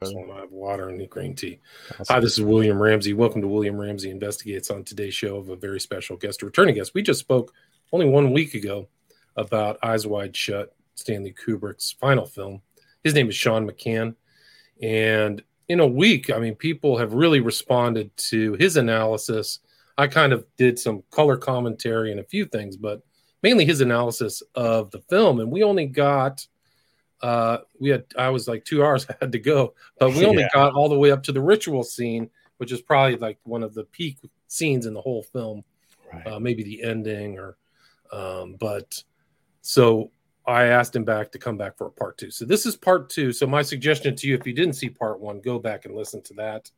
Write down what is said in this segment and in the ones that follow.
I have water and green tea. Awesome. Hi, this is William Ramsey. Welcome to William Ramsey Investigates. On today's show, of a very special guest, a returning guest. We just spoke only one week ago about Eyes Wide Shut, Stanley Kubrick's final film. His name is Sean McCann, and in a week, I mean, people have really responded to his analysis. I kind of did some color commentary and a few things, but mainly his analysis of the film, and we only got uh, we had I was like two hours I had to go, but we only yeah. got all the way up to the ritual scene, which is probably like one of the peak scenes in the whole film, right. uh, maybe the ending or, um, but so I asked him back to come back for a part two. So this is part two. So my suggestion to you, if you didn't see part one, go back and listen to that.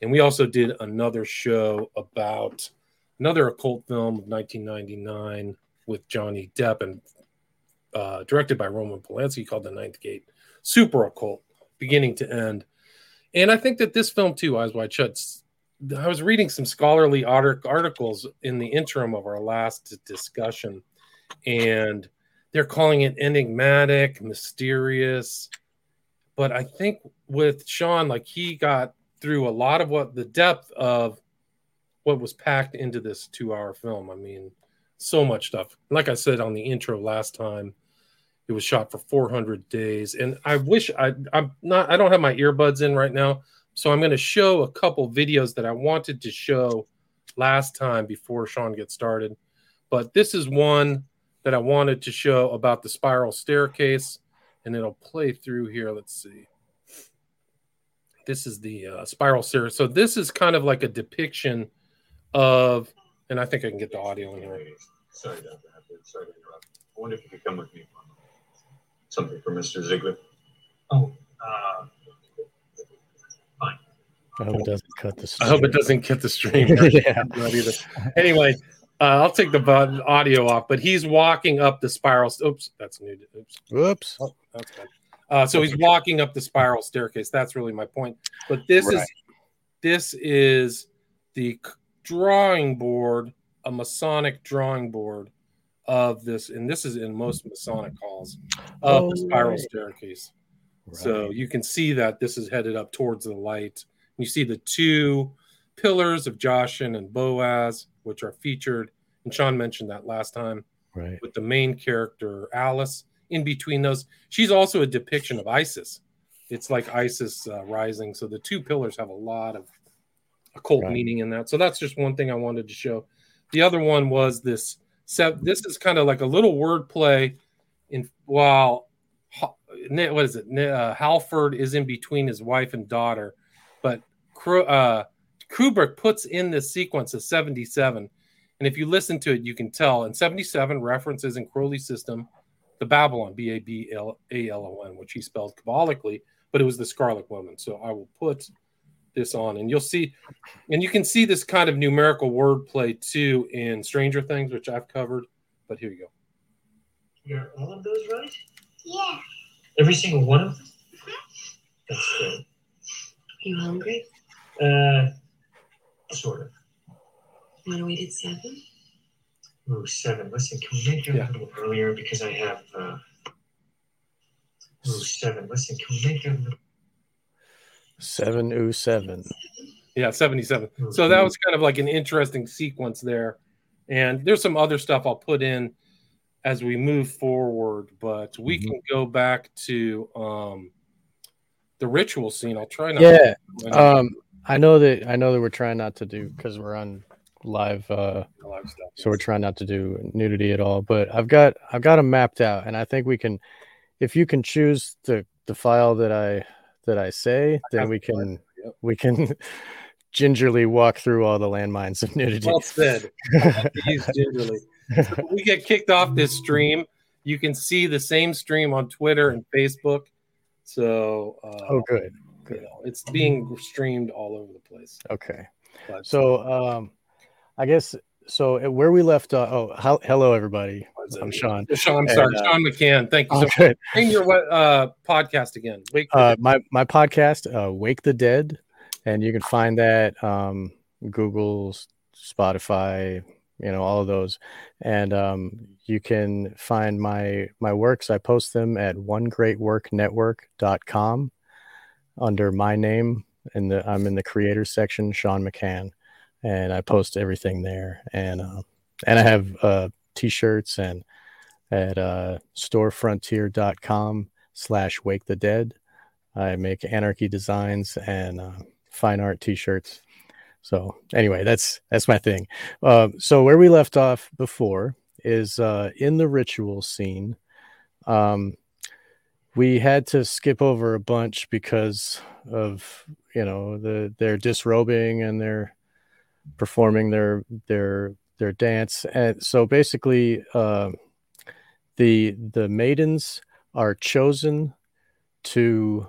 And we also did another show about another occult film of 1999 with Johnny Depp and uh, directed by Roman Polanski called The Ninth Gate. Super occult, beginning to end. And I think that this film, too, Eyes Wide Shut, I was reading some scholarly articles in the interim of our last discussion, and they're calling it enigmatic, mysterious. But I think with Sean, like he got through a lot of what the depth of what was packed into this two hour film. I mean, so much stuff. Like I said on the intro last time, it was shot for 400 days, and I wish I I'm not I don't have my earbuds in right now, so I'm going to show a couple videos that I wanted to show last time before Sean gets started. But this is one that I wanted to show about the spiral staircase, and it'll play through here. Let's see. This is the uh, spiral staircase. So this is kind of like a depiction of, and I think I can get the audio in here. Sorry, Doctor. Sorry to interrupt. I wonder if you could come with me something for Mr. Ziegler? Oh, uh, fine. I hope it doesn't cut the stream. I hope it doesn't cut the stream. yeah. Anyway, uh, I'll take the audio off, but he's walking up the spiral. Oops, that's new. Oops. Whoops. Oh, that's bad. Uh, so he's walking up the spiral staircase. That's really my point. But this right. is this is the drawing board, a Masonic drawing board of this, and this is in most Masonic halls of oh, the spiral right. staircase. Right. So you can see that this is headed up towards the light. You see the two pillars of Jachin and Boaz, which are featured, and Sean mentioned that last time, right? With the main character Alice in between those. She's also a depiction of Isis. It's like Isis uh, rising. So the two pillars have a lot of occult right. meaning in that. So that's just one thing I wanted to show. The other one was this this is kind of like a little wordplay in while what is it? Uh, Harford is in between his wife and daughter, but uh, Kubrick puts in this sequence of 77. And if you listen to it, you can tell. And 77 references in Crowley's system the Babylon, B A B L A L O N, which he spelled Kabbalically, but it was the Scarlet Woman. So I will put this on and you'll see and you can see this kind of numerical wordplay too in stranger things which i've covered but here you go. You're all of those right? Yeah. Every single one of them? That's good. You hungry? Uh sort of. You want to wait at seven? Ooh, seven. Listen, can we make it yeah. a little earlier? Because I have uh Ooh, seven. Listen, can we make it a little Seven ooh seven. Yeah, 77. So that was kind of like an interesting sequence there. And there's some other stuff I'll put in as we move forward, but we mm-hmm. can go back to um the ritual scene. I'll try not Yeah. Um I know that I know that we're trying not to do because we're on live uh live stuff, so we're trying not to do nudity at all. But I've got I've got them mapped out and I think we can if you can choose the the file that I that I say, then we can yep. we can gingerly walk through all the landmines of nudity. Well said. gingerly. So we get kicked off this stream. You can see the same stream on Twitter and Facebook. So uh, oh, good, good. You know, it's being streamed all over the place. Okay. But, so um, I guess so uh, where we left uh, oh hello everybody. I'm sean. Sean i'm and, sorry. uh, sean mccann thank you so much. name your uh, podcast again. Uh, my my podcast uh, wake the dead and you can find that um, google spotify you know all of those. And um, you can find my my works. I post them at one great work under my name, and I'm in the creators section, Sean McCann, and I post everything there. And uh, and I have uh, t-shirts and at uh, storefrontier.com slash wake the dead. I make anarchy designs and uh, fine art t-shirts. So anyway, that's that's my thing. Uh, so where we left off before is uh, in the ritual scene. Um, we had to skip over a bunch because of you know the their disrobing and their performing their their their dance. And so basically uh, the the maidens are chosen to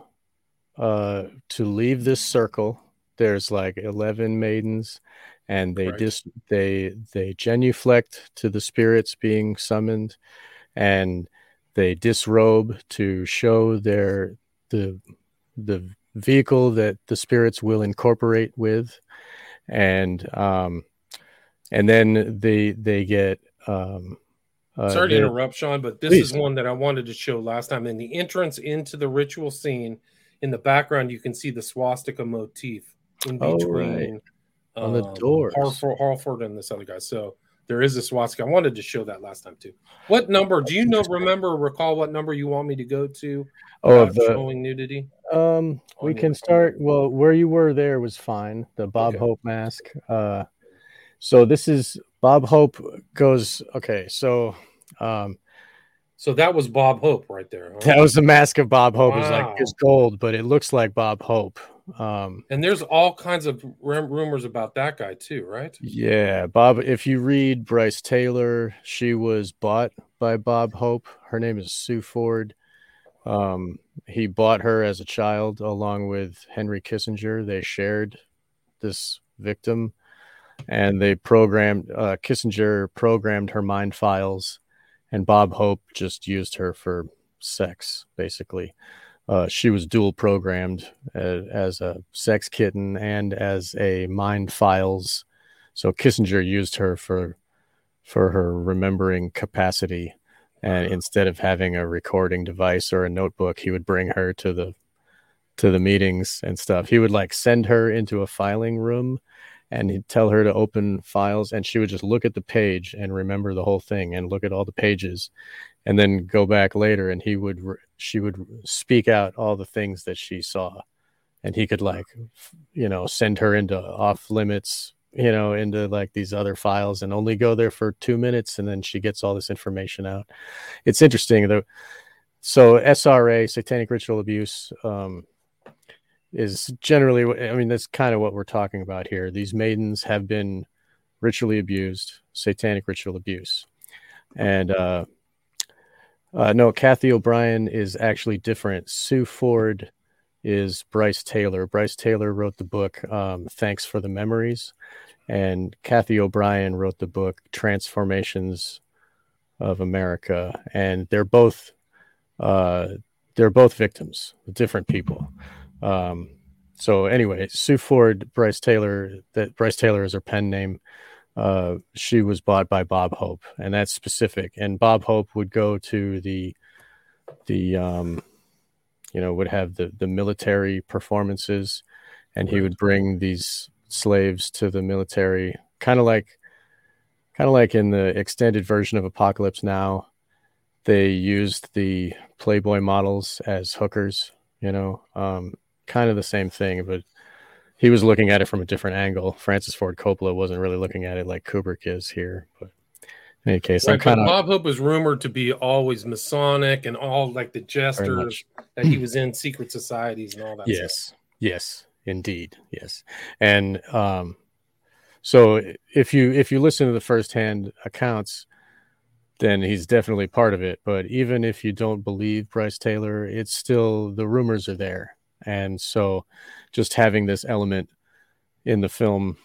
uh to leave this circle. There's like 11 maidens and they just dis they they genuflect to the spirits being summoned and they disrobe to show their the the vehicle that the spirits will incorporate with and um and then they they get um uh, sorry to interrupt sean but this please. is one that i wanted to show last time in the entrance into the ritual scene in the background you can see the swastika motif in between oh, right. on the door. harford, harford and this other guy so there is a swastika. I wanted to show that last time too. What number do you know? Remember, recall what number you want me to go to? Oh, the, showing nudity. Um, we can start. Well, where you were there was fine. The Bob okay. Hope mask. Uh, so this is Bob Hope goes. Okay, so um, so that was Bob Hope right there. Huh? That was the mask of Bob Hope. Wow. It's like it's gold, but it looks like Bob Hope. Um, and there's all kinds of rumors about that guy too, right? Yeah, Bob. If you read Brice Taylor, she was bought by Bob Hope. Her name is Sue Ford. Um, he bought her as a child along with Henry Kissinger. They shared this victim, and they programmed uh, Kissinger programmed her mind files, and Bob Hope just used her for sex, basically uh, she was dual programmed as, as, a sex kitten and as a mind files. So Kissinger used her for for her remembering capacity, and instead of having a recording device or a notebook, he would bring her to the to the meetings and stuff. He would like send her into a filing room and he'd tell her to open files and she would just look at the page and remember the whole thing and look at all the pages and then go back later and he would she would speak out all the things that she saw. And he could like you know send her into off limits you know into like these other files and only go there for two minutes and then she gets all this information out. It's interesting though. So sra satanic ritual abuse um, is generally i mean that's kind of what we're talking about here. These maidens have been ritually abused satanic ritual abuse. And uh uh, no, Kathy O'Brien is actually different. Sue Ford is Brice Taylor. Brice Taylor wrote the book um, Thanks for the Memories, and Kathy O'Brien wrote the book Transformations of America. And they're both uh, they're both victims, different people. Um, so anyway, Sue Ford, Brice Taylor. That Brice Taylor is her pen name uh, she was bought by Bob Hope, and that's specific. And Bob Hope would go to the the um, you know would have the the military performances, and he would bring these slaves to the military, kind of like kind of like in the extended version of Apocalypse Now. They used the Playboy models as hookers, you know, um, kind of the same thing, but he was looking at it from a different angle. Francis Ford Coppola wasn't really looking at it like Kubrick is here. But in any case, right, I'm kind of Bob Hope was rumored to be always Masonic and all like the jesters that he was in secret societies and all that. Yes, stuff. yes, indeed, yes. And um, so if you if you listen to the firsthand accounts, then he's definitely part of it. But even if you don't believe Brice Taylor, it's still the rumors are there, and so just having this element in the film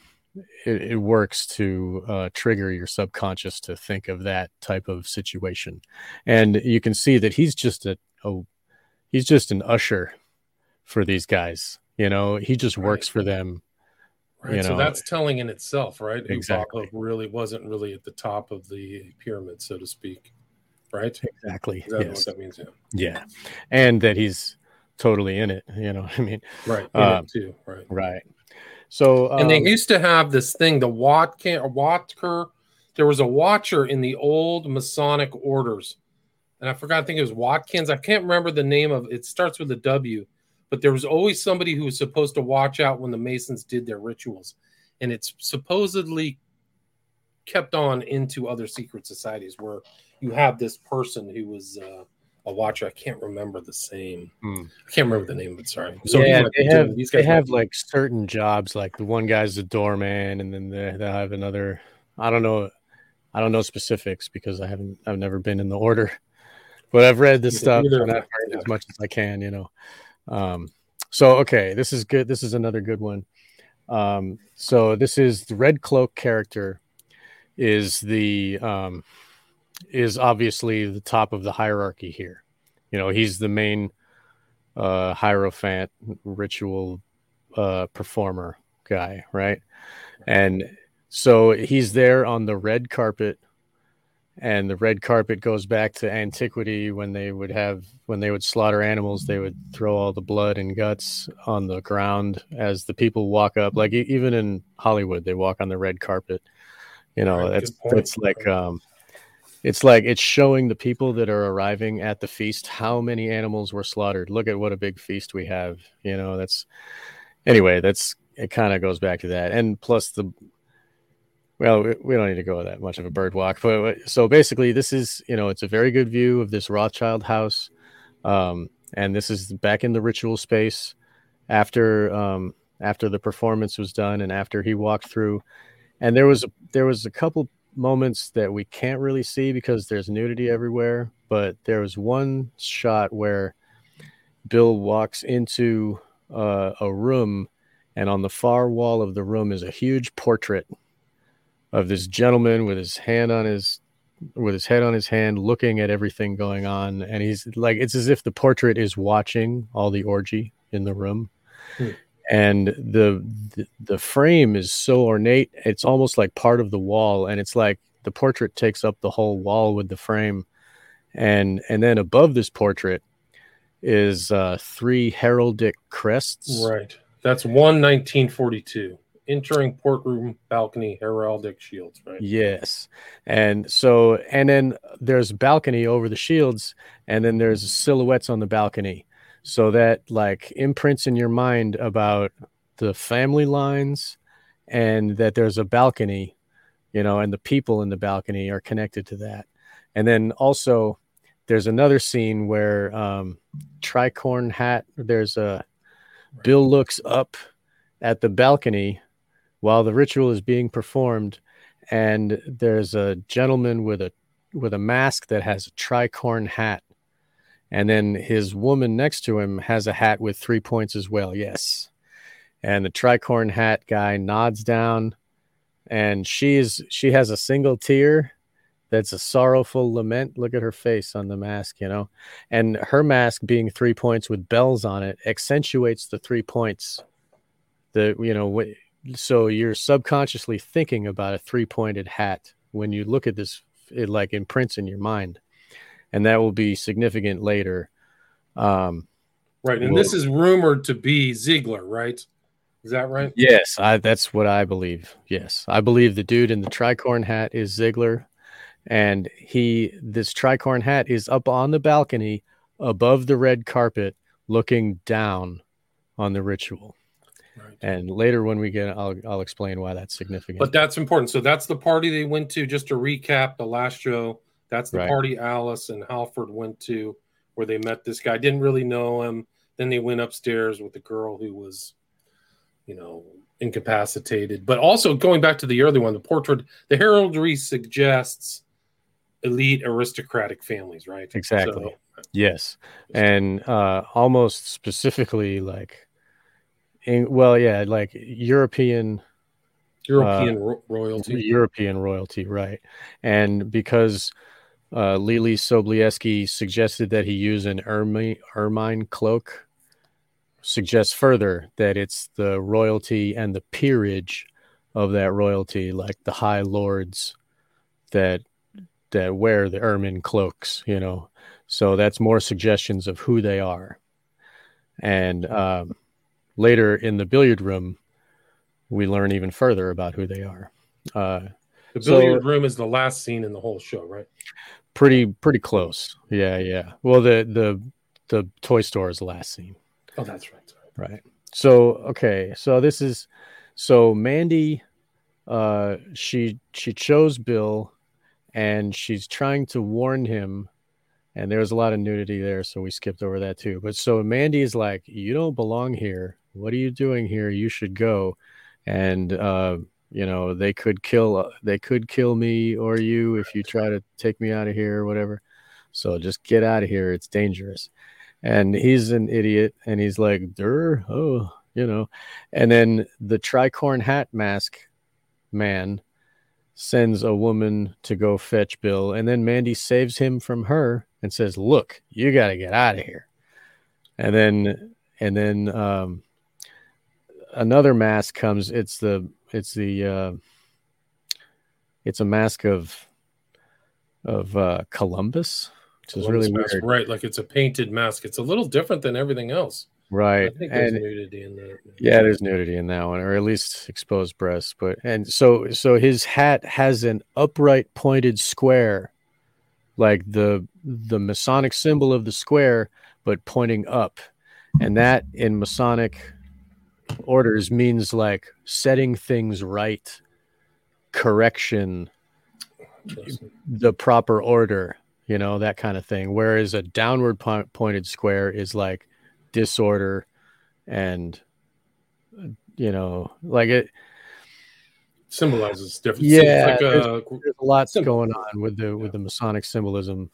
it, it works to uh, trigger your subconscious to think of that type of situation. And you can see that he's just a, a he's just an usher for these guys you know? He just works right. for them right you know? so that's telling in itself right? Exactly. Really wasn't really at the top of the pyramid so to speak right? Exactly yes. that means? Yeah. Yeah. And that he's totally in it. You know what I mean? Right. in Um, it too. Right. Right. So and they um, used to have this thing, the Watkin or Watker. There was a watcher in the old Masonic orders, and I forgot. I think it was Watkins. I can't remember the name of it. Starts with a W, but there was always somebody who was supposed to watch out when the Masons did their rituals, and it's supposedly kept on into other secret societies where you have this person who was uh, a watcher. I can't remember the same. Hmm. I can't remember the name of it. Sorry. So yeah, they be doing- have these they guys might have like certain jobs. Like the one guy's a doorman, and then they they have another. I don't know. I don't know specifics because I haven't. I've never been in the order, but I've read this stuff neither and have I've I, heard yeah. as much as I can. You know. Um, so okay, this is good. This is another good one. Um, so this is the red cloak character is the um, is obviously the top of the hierarchy here. You know, he's the main uh, hierophant ritual uh, performer guy, right? And so he's there on the red carpet, and the red carpet goes back to antiquity when they would have when they would slaughter animals, they would throw all the blood and guts on the ground as the people walk up. Like even in Hollywood, they walk on the red carpet. You know, Right, that's that's like um, it's like it's showing the people that are arriving at the feast how many animals were slaughtered. Look at what a big feast we have. You know, that's anyway. That's it. Kind of goes back to that, and plus the well, we, don't need to go that much of a bird walk, but so basically, this is you know, it's a very good view of this Rothschild house, um, and this is back in the ritual space after um, after the performance was done and after he walked through, and there was there was a couple moments that we can't really see because there's nudity everywhere, but there was one shot where Bill walks into uh, a room, and on the far wall of the room is a huge portrait of this gentleman with his hand on his with his head on his hand looking at everything going on and he's like it's as if the portrait is watching all the orgy in the room Hmm. And the, the the frame is so ornate it's almost like part of the wall and it's like the portrait takes up the whole wall with the frame and and then above this portrait is uh three heraldic crests Right. That's one 1942. Entering port room balcony heraldic shields. Right. Yes. And so, and then there's balcony over the shields, and then there's silhouettes on the balcony. So that like imprints in your mind about the family lines and that there's a balcony, you know, and the people in the balcony are connected to that. And then also, there's another scene where um, tricorn hat, there's a Bill looks up at the balcony while the ritual is being performed and there's a gentleman with a with a mask that has a tricorn hat and then his woman next to him has a hat with three points as well yes. And the tricorn hat guy nods down and she's she has a single tear that's a sorrowful lament. Look at her face on the mask you know? And her mask being three points with bells on it accentuates the three points the you know so you're subconsciously thinking about a three-pointed hat when you look at this it like imprints in your mind and that will be significant later um Right. And this is rumored to be Ziegler, right? Is that right? yes i that's what i believe yes i believe the dude in the tricorn hat is ziegler and he this tricorn hat is up on the balcony above the red carpet looking down on the ritual Right. and later when we get i'll, I'll explain why that's significant But that's important. So that's the party they went to. Just to recap the last show, that's the Right. party Alice and Harford went to where they met this guy. Didn't really know him. Then they went upstairs with the girl who was, you know, incapacitated. But also going back to the early one, the portrait, the heraldry suggests elite aristocratic families, right? Exactly. So- Yes, and uh, almost specifically like, in, well, yeah, like European European ro- royalty. European royalty, right? And because uh, Leelee Sobieski suggested that he use an ermine, ermine cloak, suggests further that it's the royalty and the peerage of that royalty, like the high lords that that wear the ermine cloaks, you know. So that's more suggestions of who they are. And um, later in the billiard room, we learn even further about who they are. Uh, The So- billiard room is the last scene in the whole show, right? pretty pretty close. Yeah, yeah. Well, the the the toy store is the last scene. Oh, that's right. Sorry. Right. So okay, so this is so Mandy uh she she chose Bill and she's trying to warn him and there was a lot of nudity there so we skipped over that too. But so Mandy is like you don't belong here. What are you doing here? You should go. And uh you know, they could kill they could kill me or you if you try to take me out of here or whatever. So just get out of here. It's dangerous and he's an idiot and he's like Durr, oh you know and then the tricorn hat mask man sends a woman to go fetch bill and then mandy saves him from her and says look you got to get out of here and then and then um another mask comes it's the it's the uh it's a mask of of uh columbus which is really Columbus mask, weird Right, like it's a painted mask. It's a little different than everything else. right I think there's and nudity in that. Yeah, there's nudity in that one, or at least exposed breasts. But and so so his hat has an upright pointed square, like the the Masonic symbol of the square, but pointing up. And that in Masonic orders means like setting things right, correction, the proper order, you know, that kind of thing. Whereas a downward po- pointed square is like disorder and, you know, like it, Symbolizes different. Yeah, like there's a lot Simple. going on with the with the Masonic symbolism.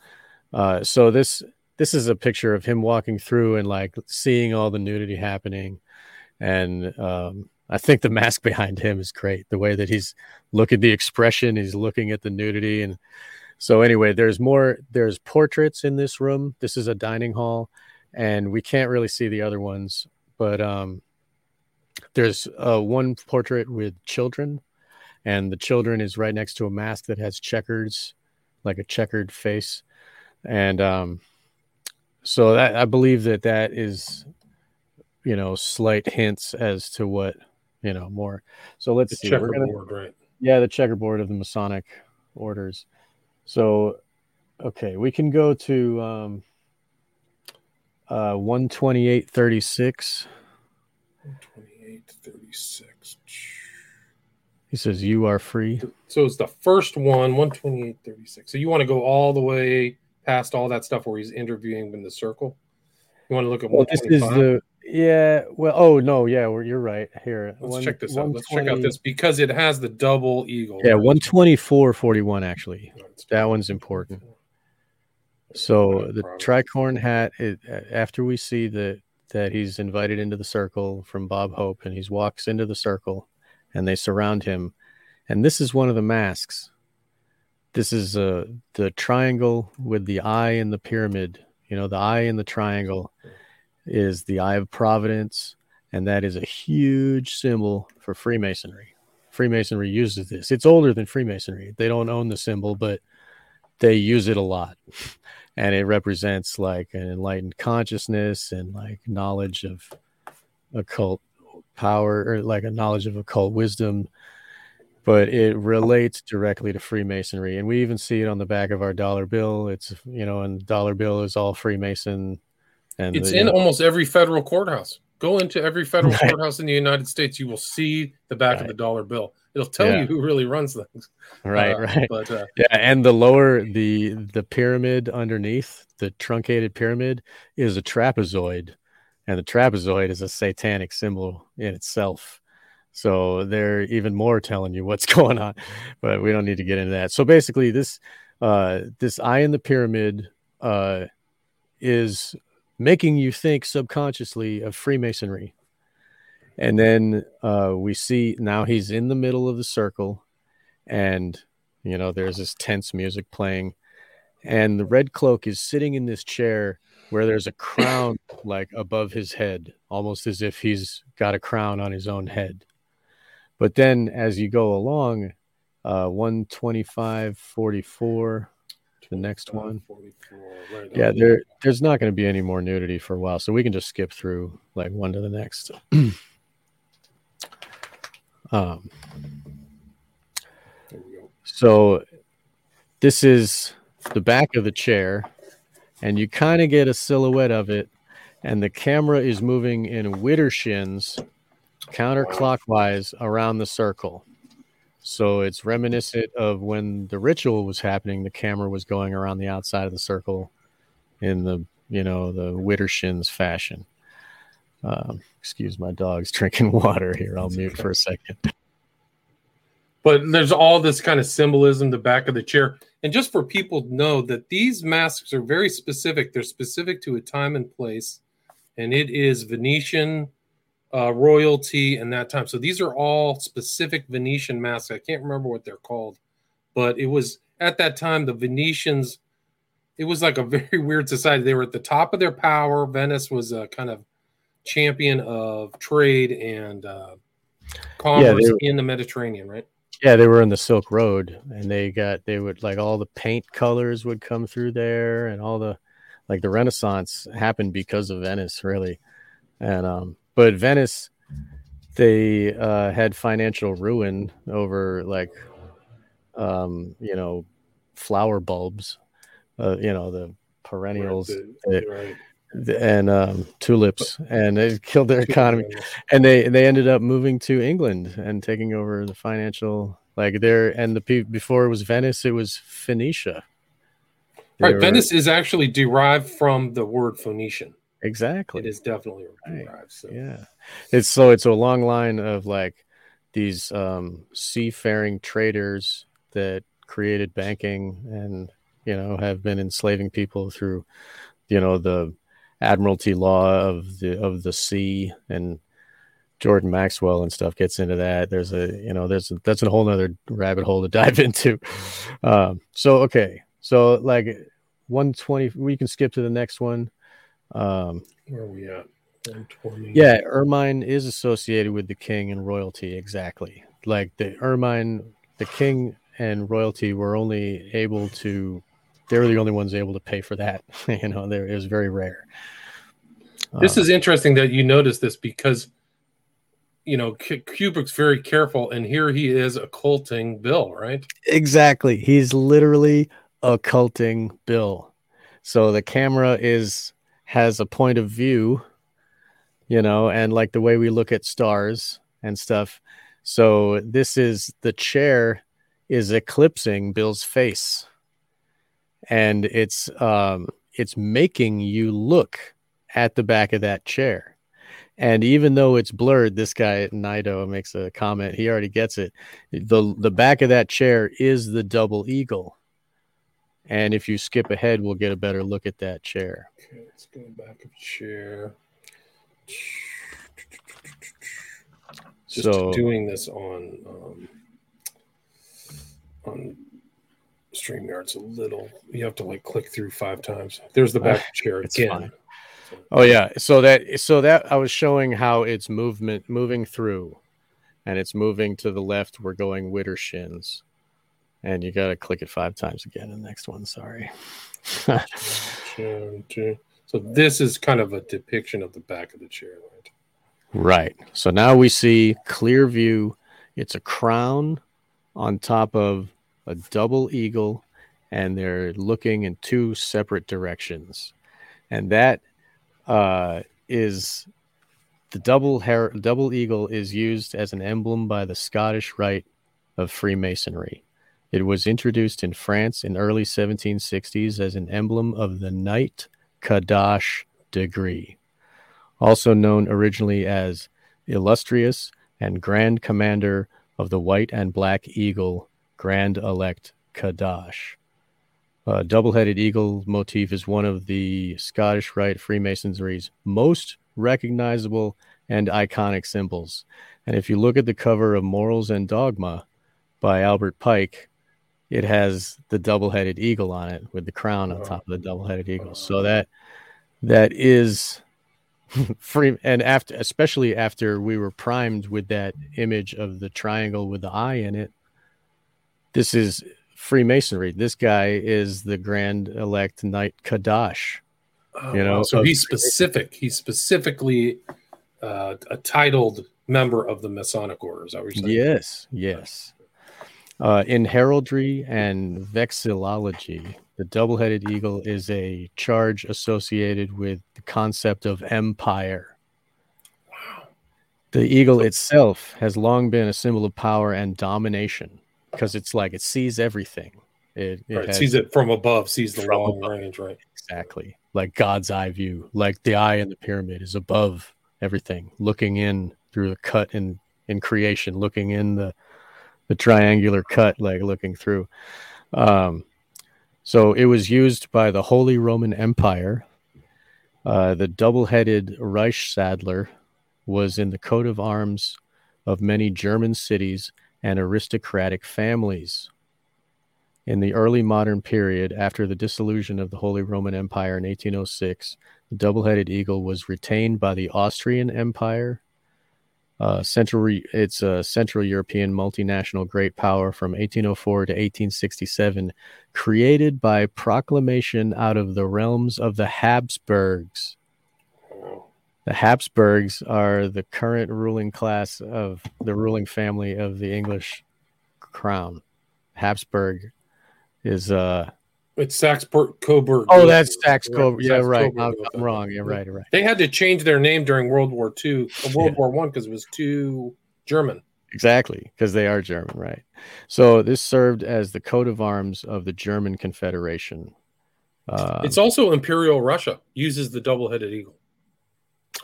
Uh, so this this is a picture of him walking through and like seeing all the nudity happening, and um, I think the mask behind him is great. The way that he's looking at the expression, he's looking at the nudity, and so anyway, there's more. There's portraits in this room. This is a dining hall, and we can't really see the other ones, but um, there's uh, one portrait with children and the children is right next to a mask that has checkers like a checkered face and um so that i believe that that is you know slight hints as to what you know more so let's the see we're gonna right? yeah the checkerboard of the masonic orders so okay we can go to um uh 12836 28, 36. he says you are free So it's the first one, 128, 36. So you want to go all the way past all that stuff where he's interviewing in the circle? You want to look at Well, this is the yeah. Well, oh no, yeah, well, you're right. Here, Let's one- check this out. Let's check out this because it has the double eagle. Yeah, right? one twenty four forty one actually. That one's important. So the Providence. tricorn hat. It, after we see that that he's invited into the circle from Bob Hope, and he walks into the circle, and they surround him, and this is one of the masks. This is uh, the triangle with the eye and the pyramid. You know, the eye in the triangle is the eye of Providence, and that is a huge symbol for Freemasonry. Freemasonry uses this. It's older than Freemasonry. They don't own the symbol, but they use it a lot. And it represents like an enlightened consciousness and like knowledge of occult power or like a knowledge of occult wisdom. But it relates directly to Freemasonry. And we even see it on the back of our dollar bill. It's, you know, and dollar bill is all Freemason. And It's the- in almost every federal courthouse. Go into every federal Right. courthouse in the United States. You will see the back of Right. the dollar bill. It'll tell Yeah. you who really runs things. right, Uh, right. But uh, Yeah, and the lower the the pyramid underneath the truncated pyramid is a trapezoid, and the trapezoid is a satanic symbol in itself. So they're even more telling you what's going on, but we don't need to get into that. So basically, this uh, this eye in the pyramid uh, is making you think subconsciously of Freemasonry. And then uh, we see now he's in the middle of the circle, and you know there's this tense music playing, and the red cloak is sitting in this chair where there's a crown like above his head, almost as if he's got a crown on his own head. But then as you go along, uh, 125, 44, the next one. right Yeah, there there's not going to be any more nudity for a while, so we can just skip through like one to the next. um, There we go. so this is the back of the chair, and you kind of get a silhouette of it, and the camera is moving in widdershins counterclockwise around the circle. So it's reminiscent of when the ritual was happening. The camera was going around the outside of the circle in the you know the widdershins fashion. Um, excuse my dog's drinking water here. I'll mute for a second. But there's all this kind of symbolism, the back of the chair. And just for people to know that these masks are very specific, they're specific to a time and place. And it is Venetian uh, royalty and that time. So these are all specific Venetian masks. I can't remember what they're called, but it was at that time the Venetians. It was like a very weird society. They were at the top of their power. Venice was a kind of champion of trade and uh, commerce they- in the Mediterranean, right? Yeah, they were in the Silk Road, and they got they would like all the paint colors would come through there, and all the like the Renaissance happened because of Venice, really. And um, but Venice, they uh, had financial ruin over like, um, you know, flower bulbs, uh, you know, the perennials right. and um, tulips, and it killed their economy and they they ended up moving to England and taking over the financial like there and the pe- before it was Venice it was Phoenicia. They Right, were- Venice is actually derived from the word Phoenician. Exactly. It is definitely Right. derived. So. Yeah, it's so it's a long line of like these um, seafaring traders that created banking and you know have been enslaving people through you know the admiralty law of the of the sea and Jordan Maxwell and stuff gets into that. There's a you know there's a, that's a whole nother rabbit hole to dive into. Um, so okay, so like 120, we can skip to the next one. Um, Where are we at? yeah, ermine is associated with the king and royalty. Exactly. Like the ermine, the king and royalty were only able to, they were the only ones able to pay for that. you know, there it was very rare. This Uh, is interesting that you notice this because, you know, Kubrick's very careful, and here he is occulting Bill, right? exactly. He's literally occulting Bill. So the camera is has a point of view, you know, and like the way we look at stars and stuff. So this is the chair is eclipsing Bill's face. And it's um it's making you look at the back of that chair. And even though it's blurred, this guy Nido makes a comment. He already gets it. The the back of that chair is the double eagle. And if you skip ahead, we'll get a better look at that chair. Okay, let's go back of chair. Just So doing this on um, on StreamYard's a little. You have to like click through five times. There's the back chair It's again. fine. Oh yeah, so that so that I was showing how it's movement moving through, and it's moving to the left. We're going widdershins, and you got to click it five times again. in The next one, sorry. So this is kind of a depiction of the back of the chair, right? right. So now we see clear view. It's a crown on top of a double eagle, and they're looking in two separate directions, and that uh, is the double hair double eagle is used as an emblem by the Scottish Rite of Freemasonry. It was introduced in France in early 1760s as an emblem of the Knight Kadosh degree, also known originally as Illustrious and Grand Commander of the White and Black Eagle Grand Elect Kadosh. Uh, double-headed eagle motif is one of the Scottish Rite Freemasonry's most recognizable and iconic symbols. And if you look at the cover of Morals and Dogma by Albert Pike, it has the double-headed eagle on it with the crown on Oh. top of the double-headed eagle. So that that is free and after especially after we were primed with that image of the triangle with the eye in it this is Freemasonry. This guy is the Grand Elect Knight Kadosh. Oh, You know, so he's specific. He's specifically uh, a titled member of the Masonic Order. Is that what you're saying? Yes, yes. Uh, in heraldry and vexillology, the double-headed eagle is a charge associated with the concept of empire. Wow. The eagle itself has long been a symbol of power and domination because it's like it sees everything. It, it Right. has- Sees it from above. Sees the long above. range. Right. exactly like God's eye view, like the eye in the pyramid is above everything, looking in through the cut in in creation, looking in the the triangular cut, like looking through. Um, so it was used by the Holy Roman Empire. Uh, the double-headed Reichsadler was in the coat of arms of many German cities and aristocratic families. In the early modern period, after the dissolution of the Holy Roman Empire in 1806, the double headed eagle was retained by the Austrian Empire. Uh, central it's a Central European multinational great power from 1804 to 1867, created by proclamation out of the realms of the Habsburgs. The Habsburgs are the current ruling class of the ruling family of the English crown. Habsburg is uh It's Saxe Coburg. oh that's Saxe Coburg. Yeah, right. Coburg. I'm, I'm wrong. Yeah, right, right. They had to change their name during World War II, uh, World Yeah. War One, because it was too German. Exactly, because they are German, right? So this served as the coat of arms of the German Confederation. Uh, it's also Imperial Russia uses the double-headed eagle.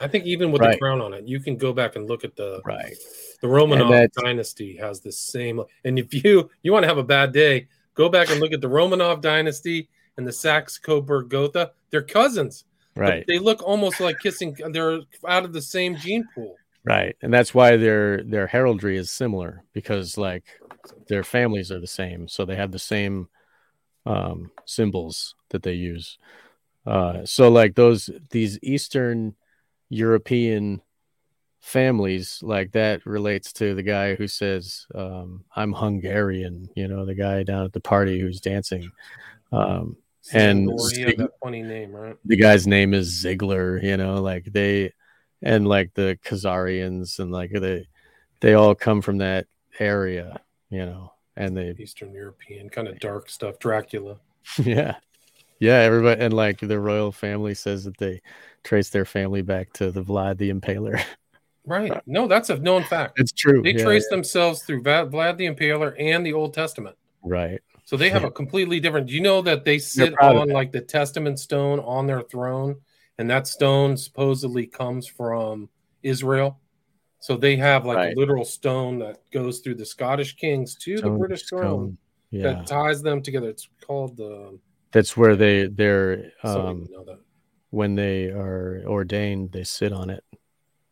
I think even with the crown on it, you can go back and look at the right. the Romanov dynasty has the same. And if you you want to have a bad day, go back and look at the Romanov dynasty and the Saxe Coburg Gotha. They're cousins. Right, They look almost like kissing. They're out of the same gene pool. right, and that's why their their heraldry is similar because like their families are the same, so they have the same um, symbols that they use. Uh, so like those these Eastern European families like that relates to the guy who says um, I'm Hungarian. You know, the guy down at the party who's dancing. Um, And Or he had Zig- funny name, right? the guy's name is Ziegler, you know, like they and like the Khazarians and like they they all come from that area, you know, and they Eastern European kind of dark stuff. Dracula. yeah. Yeah, everybody and like the royal family says that they trace their family back to the Vlad the Impaler. Right. No, that's a known fact. it's true. They yeah, trace themselves through Vlad the Impaler and the Old Testament. right. So they have a completely different. Do you know that they sit on like the Testament stone on their throne, and that stone supposedly comes from Israel? So they have like Right. a literal stone that goes through the Scottish kings to the Stone- British throne. Yeah. that ties them together. It's called the. That's where they they're um when they are ordained, they sit on it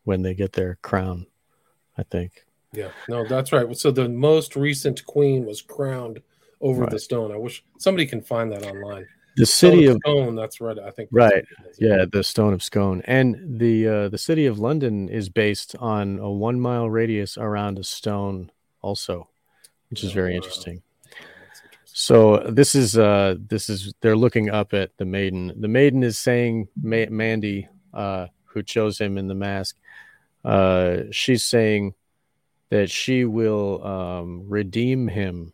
when they get their crown, I think. Yeah, no, that's right. So the most recent queen was crowned over Right. the stone. I wish somebody can find that online. The city Stone of Stone. That's right. I think. Right. what it is. Yeah, the Stone of Scone, and the uh, the city of London is based on a one mile radius around a stone, also, which is Oh, very wow. interesting. Interesting. So this is uh this is they're looking up at the maiden. The maiden is saying Ma- Mandy, uh, who chose him in the mask, uh, she's saying that she will um, redeem him,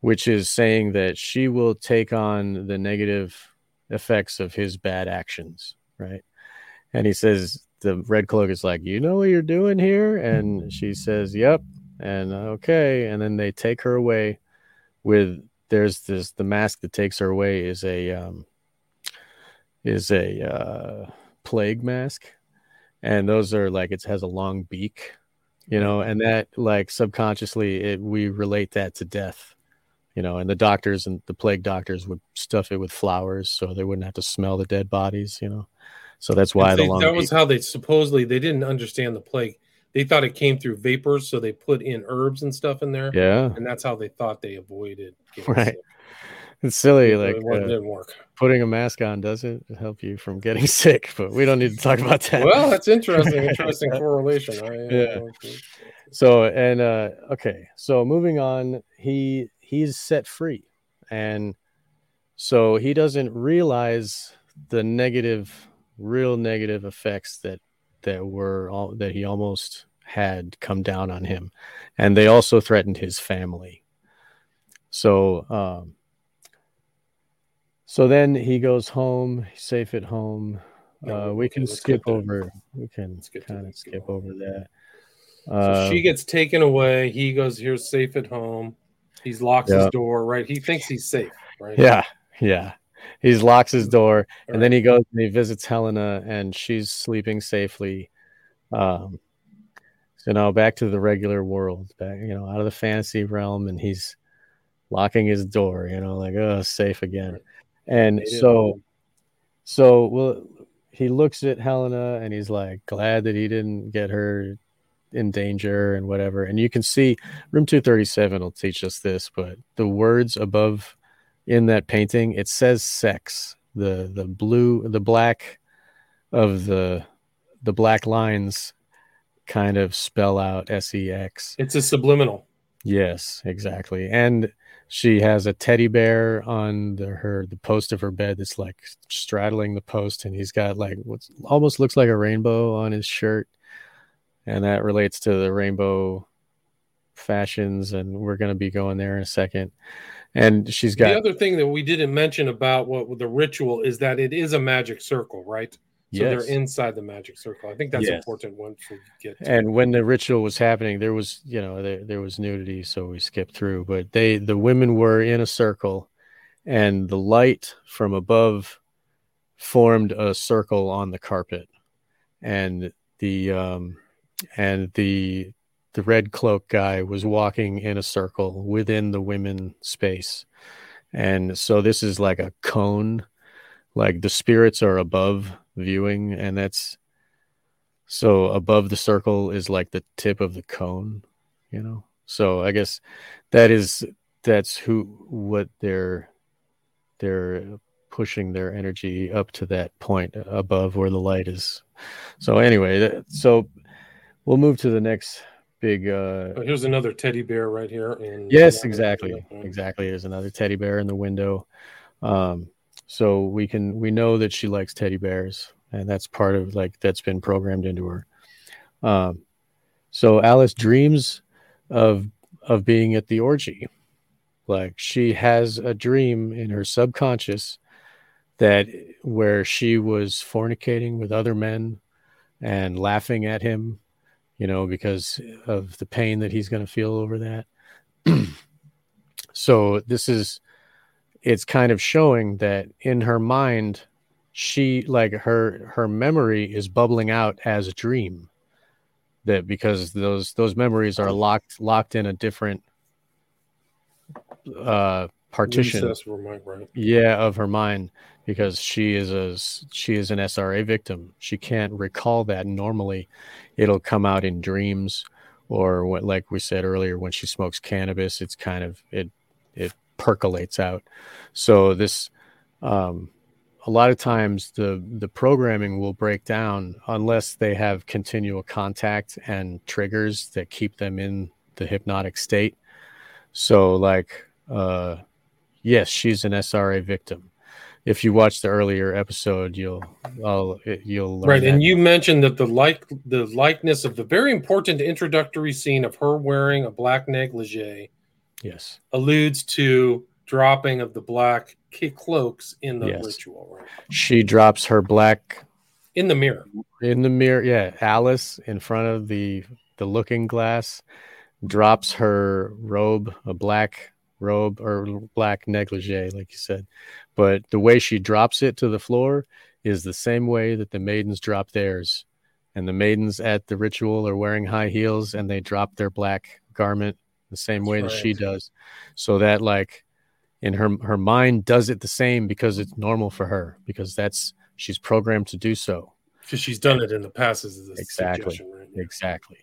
which is saying that she will take on the negative effects of his bad actions, right? And he says the red cloak is like, "You know what you're doing here," and she says, "Yep," and okay, and then they take her away with there's this the mask that takes her away is a um is a uh plague mask and those are like it has a long beak you know and that like subconsciously it we relate that to death you know and the doctors and the plague doctors would stuff it with flowers so they wouldn't have to smell the dead bodies you know so that's why And the long that beak. was how they supposedly they didn't understand the plague. They thought it came through vapors, so they put in herbs and stuff in there, yeah and that's how they thought they avoided. getting Right. sick. it's silly like it uh, didn't work. Putting a mask on doesn't help you from getting sick but we don't need to talk about that Well, that's interesting. Interesting correlation. Yeah. So and uh okay, so moving on, he he's set free, and so he doesn't realize the negative, real negative effects that that were all that he almost had come down on him, and they also threatened his family. So, um, so then he goes home, safe at home. Uh, we can skip over. We can Let's get to kind that. of skip over that. So she gets taken away. He goes here safe at home. He's locks Yeah. his door, right? He thinks he's safe, right? yeah, yeah. He's locks his door, All and right. then he goes and he visits Helena, and she's sleeping safely. Um, so now back to the regular world, back you know, out of the fantasy realm, and he's locking his door. You know, like oh, safe again. And it so, so well, he looks at Helena, and he's like glad that he didn't get her in danger and whatever. And you can see room 237 will teach us this, but the words above in that painting, it says sex. The the blue the black of the the black lines kind of spell out sex. it's a subliminal. Yes, exactly. And she has a teddy bear on the her the post of her bed that's like straddling the post and he's got like what almost looks like a rainbow on his shirt and that relates to the rainbow fashions and we're going to be going there in a second and she's got the other thing that we didn't mention about what the ritual is that it is a magic circle, right? So yes. they're inside the magic circle. I think that's Yes. important once we get to and when the ritual was happening there was you know there, there was nudity so we skipped through but they the women were in a circle and the light from above formed a circle on the carpet and the um and the the red cloak guy was walking in a circle within the women space and so this is like a cone like the spirits are above viewing and that's so above the circle is like the tip of the cone, you know. So I guess that is that's who what they're they're pushing their energy up to that point above where the light is. So anyway, so we'll move to the next big uh Oh, here's another teddy bear right here. And yes exactly exactly there's another teddy bear in the window um so we can we know that she likes teddy bears and that's part of like that's been programmed into her. Um so alice dreams of of being at the orgy. Like she has a dream in her subconscious that where she was fornicating with other men and laughing at him you know because of the pain that he's going to feel over that. So this is it's kind of showing that in her mind she like her her memory is bubbling out as a dream that because those those memories are locked locked in a different uh partition right. yeah of her mind because she is a she is an SRA victim. She can't recall that normally. It'll come out in dreams or what like we said earlier when she smokes cannabis it's kind of it percolates out. So this um a lot of times the the programming will break down unless they have continual contact and triggers that keep them in the hypnotic state. So like uh yes, she's an SRA victim. If you watch the earlier episode, you'll I'll, you'll learn Right, that. and you mentioned that the like the likeness of the very important introductory scene of her wearing a black negligee yes, alludes to dropping of the black cloaks in the Yes. ritual, right? she drops her black In the mirror. in the mirror. Yeah, Alice in front of the the looking glass drops her robe, a black robe or black negligee, like you said. But the way she drops it to the floor is the same way that the maidens drop theirs. And the maidens at the ritual are wearing high heels and they drop their black garment the same That's way that she does. So that like in her her mind does it the same because it's normal for her because that's she's programmed to do so. Because she's done it in the past as Exactly. right? Exactly.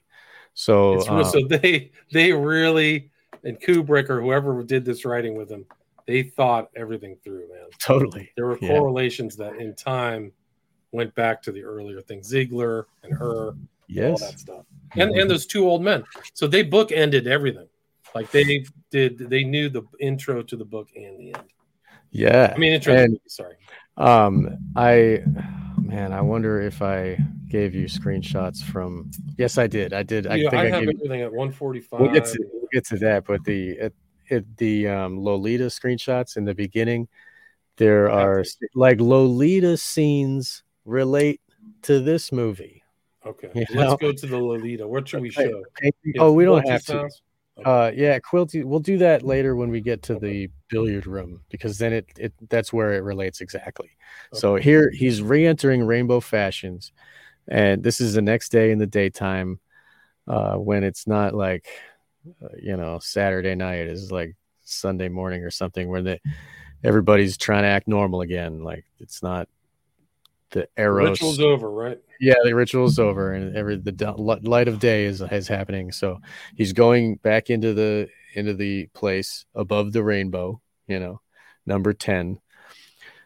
So, uh, so they they really and Kubrick or whoever did this writing with him, they thought everything through, man. totally. There were Yeah. correlations that in time went back to the earlier things, Ziegler and her, all Yes. that stuff, and and those two old men. So they book ended everything. Like they did, they knew the intro to the book and the end. Yeah. I mean, intro. and movie, sorry. um, I man, I wonder if I gave you screenshots from. Yes, I did. I did. I Yeah, think I, I, have you- everything at 145. We'll get to we'll get to that, but the it, it the um, Lolita screenshots in the beginning, there are like Lolita scenes relate to this movie. okay, you let's know? go to the Lolita. What should we show? Oh, we don't have to. sounds? Uh, yeah, Quilty. We'll do that later when we get to the billiard room because then it, it that's where it relates exactly. So here he's re-entering Rainbow Fashions, and this is the next day in the daytime, uh, when it's not like, uh, you know, Saturday night is like Sunday morning or something where the everybody's trying to act normal again. Like it's not the arrows. Ritual's over, right? Yeah, the ritual's over, and every the light of day is is happening. So he's going back into the into the place above the rainbow. You know, number ten.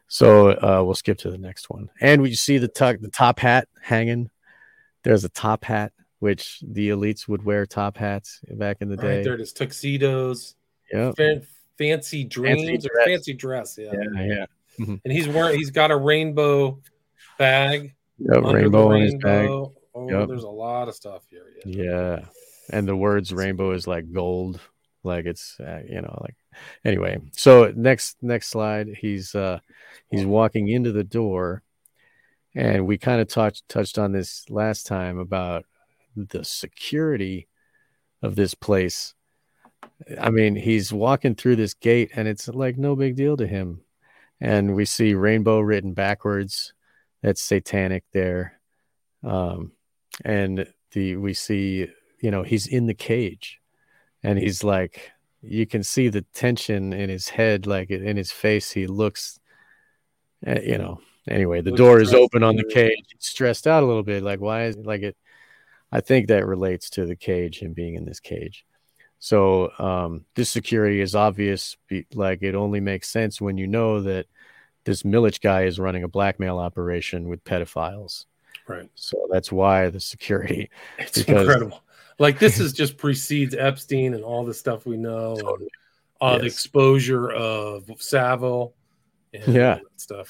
So uh, we'll skip to the next one, and we see the tuck the top hat hanging. There's a top hat which the elites would wear top hats back in the Right day. there it is. Tuxedos, Yep. fan- fancy dreams or dress. fancy dress. Yeah. Yeah, yeah. and he's wearing. He's got a rainbow bag. Yep, the rainbow on his bag. Oh, Yep. there's a lot of stuff here. Yeah. Yeah. And the words rainbow is like gold, like it's uh, you know like anyway. So next next slide, he's uh he's walking into the door and we kind of touched touched on this last time about the security of this place. I mean, he's walking through this gate and it's like no big deal to him. And we see rainbow written backwards. That's satanic there. Um and the we see you know he's in the cage and he's like you can see the tension in his head like in his face. He looks uh, you know anyway the door is open on the cage. He's stressed out a little bit. Like why is like it i think that relates to the cage and being in this cage. So um this security is obvious like it only makes sense when you know that this Milich guy is running a blackmail operation with pedophiles Right. so that's why the security It's incredible. Like this is just precedes Epstein and all the stuff we know. and, Totally. Uh, the exposure of Savile. And Yeah. stuff.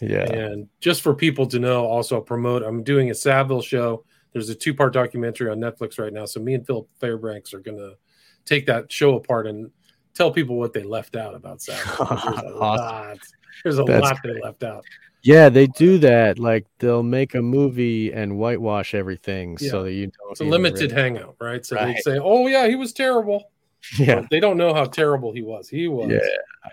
yeah And just for people to know, also promote, I'm doing a Savile show. There's a two part documentary on Netflix right now. So me and Philip Fairbanks are going to take that show apart and tell people what they left out about Savile. 'Cause There's a Awesome. There's a That's lot they left out. Yeah, they do that. Like they'll make a movie and whitewash everything Yeah. so that you don't. It's a limited really- hangout, right? So they say, "Oh yeah, he was terrible." Yeah, But they don't know how terrible he was. He was. yeah,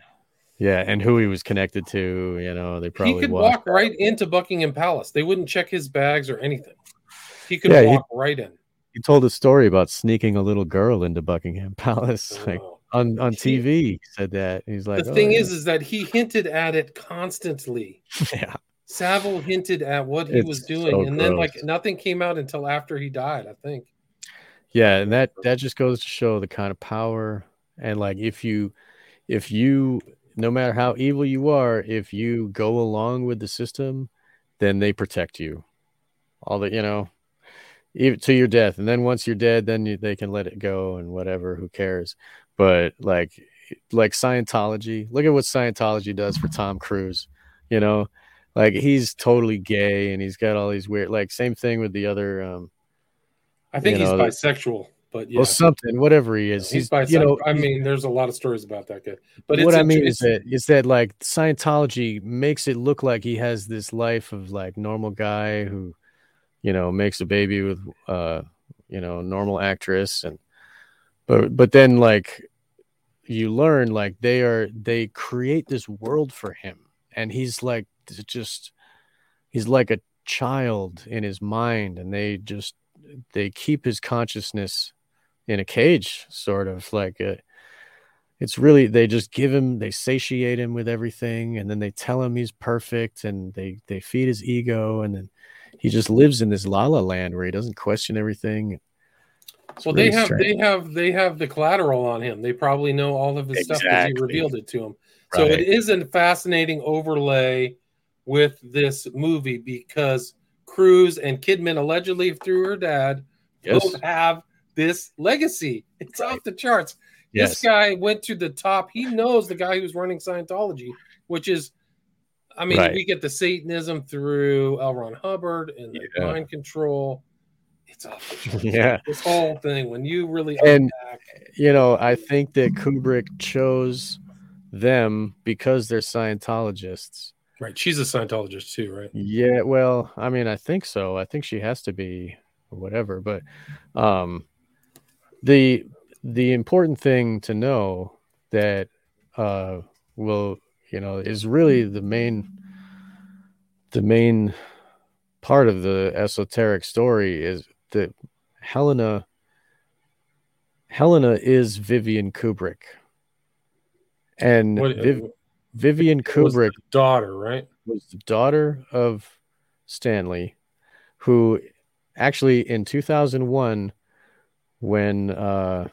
yeah, and who he was connected to. You know, they probably he could walk right into Buckingham Palace. They wouldn't check his bags or anything. He could Yeah, he- walk right in. He told a story about sneaking a little girl into Buckingham Palace, like Oh. On on TV. He said that he's like, the "Oh, thing yeah." is, is that he hinted at it constantly. yeah, Savile hinted at what he It's was doing, so and then like nothing came out until after he died. I think. yeah, and that that just goes to show the kind of power and like if you if you no matter how evil you are, if you go along with the system, then they protect you. All the you know, even to your death, and then once you're dead, then you, they can let it go and whatever. Who cares? But like like Scientology, look at what Scientology does for Tom Cruise. You know, like he's totally gay and he's got all these weird like same thing with the other um I think he's know, bisexual, but yeah, well something whatever he is. he's, He's, bisexual. you know I mean, there's a lot of stories about that guy. But it's what I mean is that is that like Scientology makes it look like he has this life of like normal guy who, you know, makes a baby with uh, you know, normal actress and but but then like you learn like they are they create this world for him. And he's like just he's like a child in his mind and they just they keep his consciousness in a cage sort of like a, it's really they just give him they satiate him with everything and then they tell him he's perfect and they they feed his ego and then he just lives in this la la land where he doesn't question everything well, they have strange. they have they have the collateral on him. They probably know all of his stuff because he revealed it to him. So it is a fascinating overlay with this movie because Cruise and Kidman allegedly through her dad Yes. both have this legacy. It's Right. off the charts. Yes. This guy went to the top. He knows the guy who's running Scientology, which is, I mean, Right. we get the Satanism through L. Ron Hubbard and the Yeah. mind control. Off. Yeah. This whole thing, when you really And- unpack, you know, I think that Kubrick chose them because they're Scientologists. right? She's a Scientologist too, right? Yeah, well, I mean, I think so. I think she has to be or whatever, but um the the important thing to know that uh will, you know, is really the main the main part of the esoteric story is that Helena Helena is Vivian Kubrick. And What, Viv- Vivian was Kubrick the daughter, right? was the daughter of Stanley, who actually in 2001, when uh,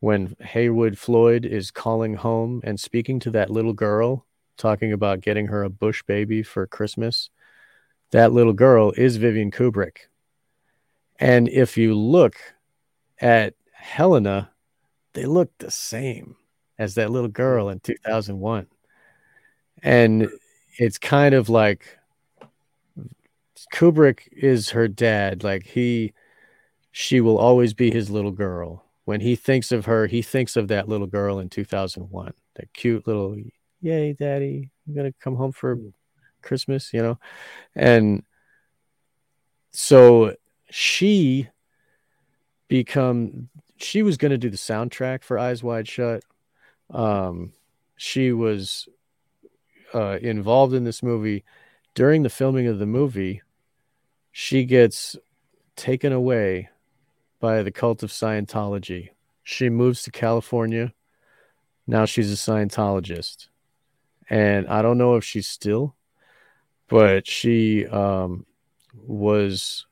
when Heywood Floyd is calling home and speaking to that little girl, talking about getting her a Bush baby for Christmas, that little girl is Vivian Kubrick. And if you look at Helena, they look the same as that little girl in 2001 and it's kind of like Kubrick is her dad. Like he, she will always be his little girl. When he thinks of her, he thinks of that little girl in 2001. That cute little, yay, daddy, I'm gonna come home for Christmas, you know, and so she become she was going to do the soundtrack for Eyes Wide Shut. Um, she was uh, involved in this movie. During the filming of the movie she gets taken away by the cult of scientology. She moves to california. Now she's a scientologist. And i don't know if she's still but she um, was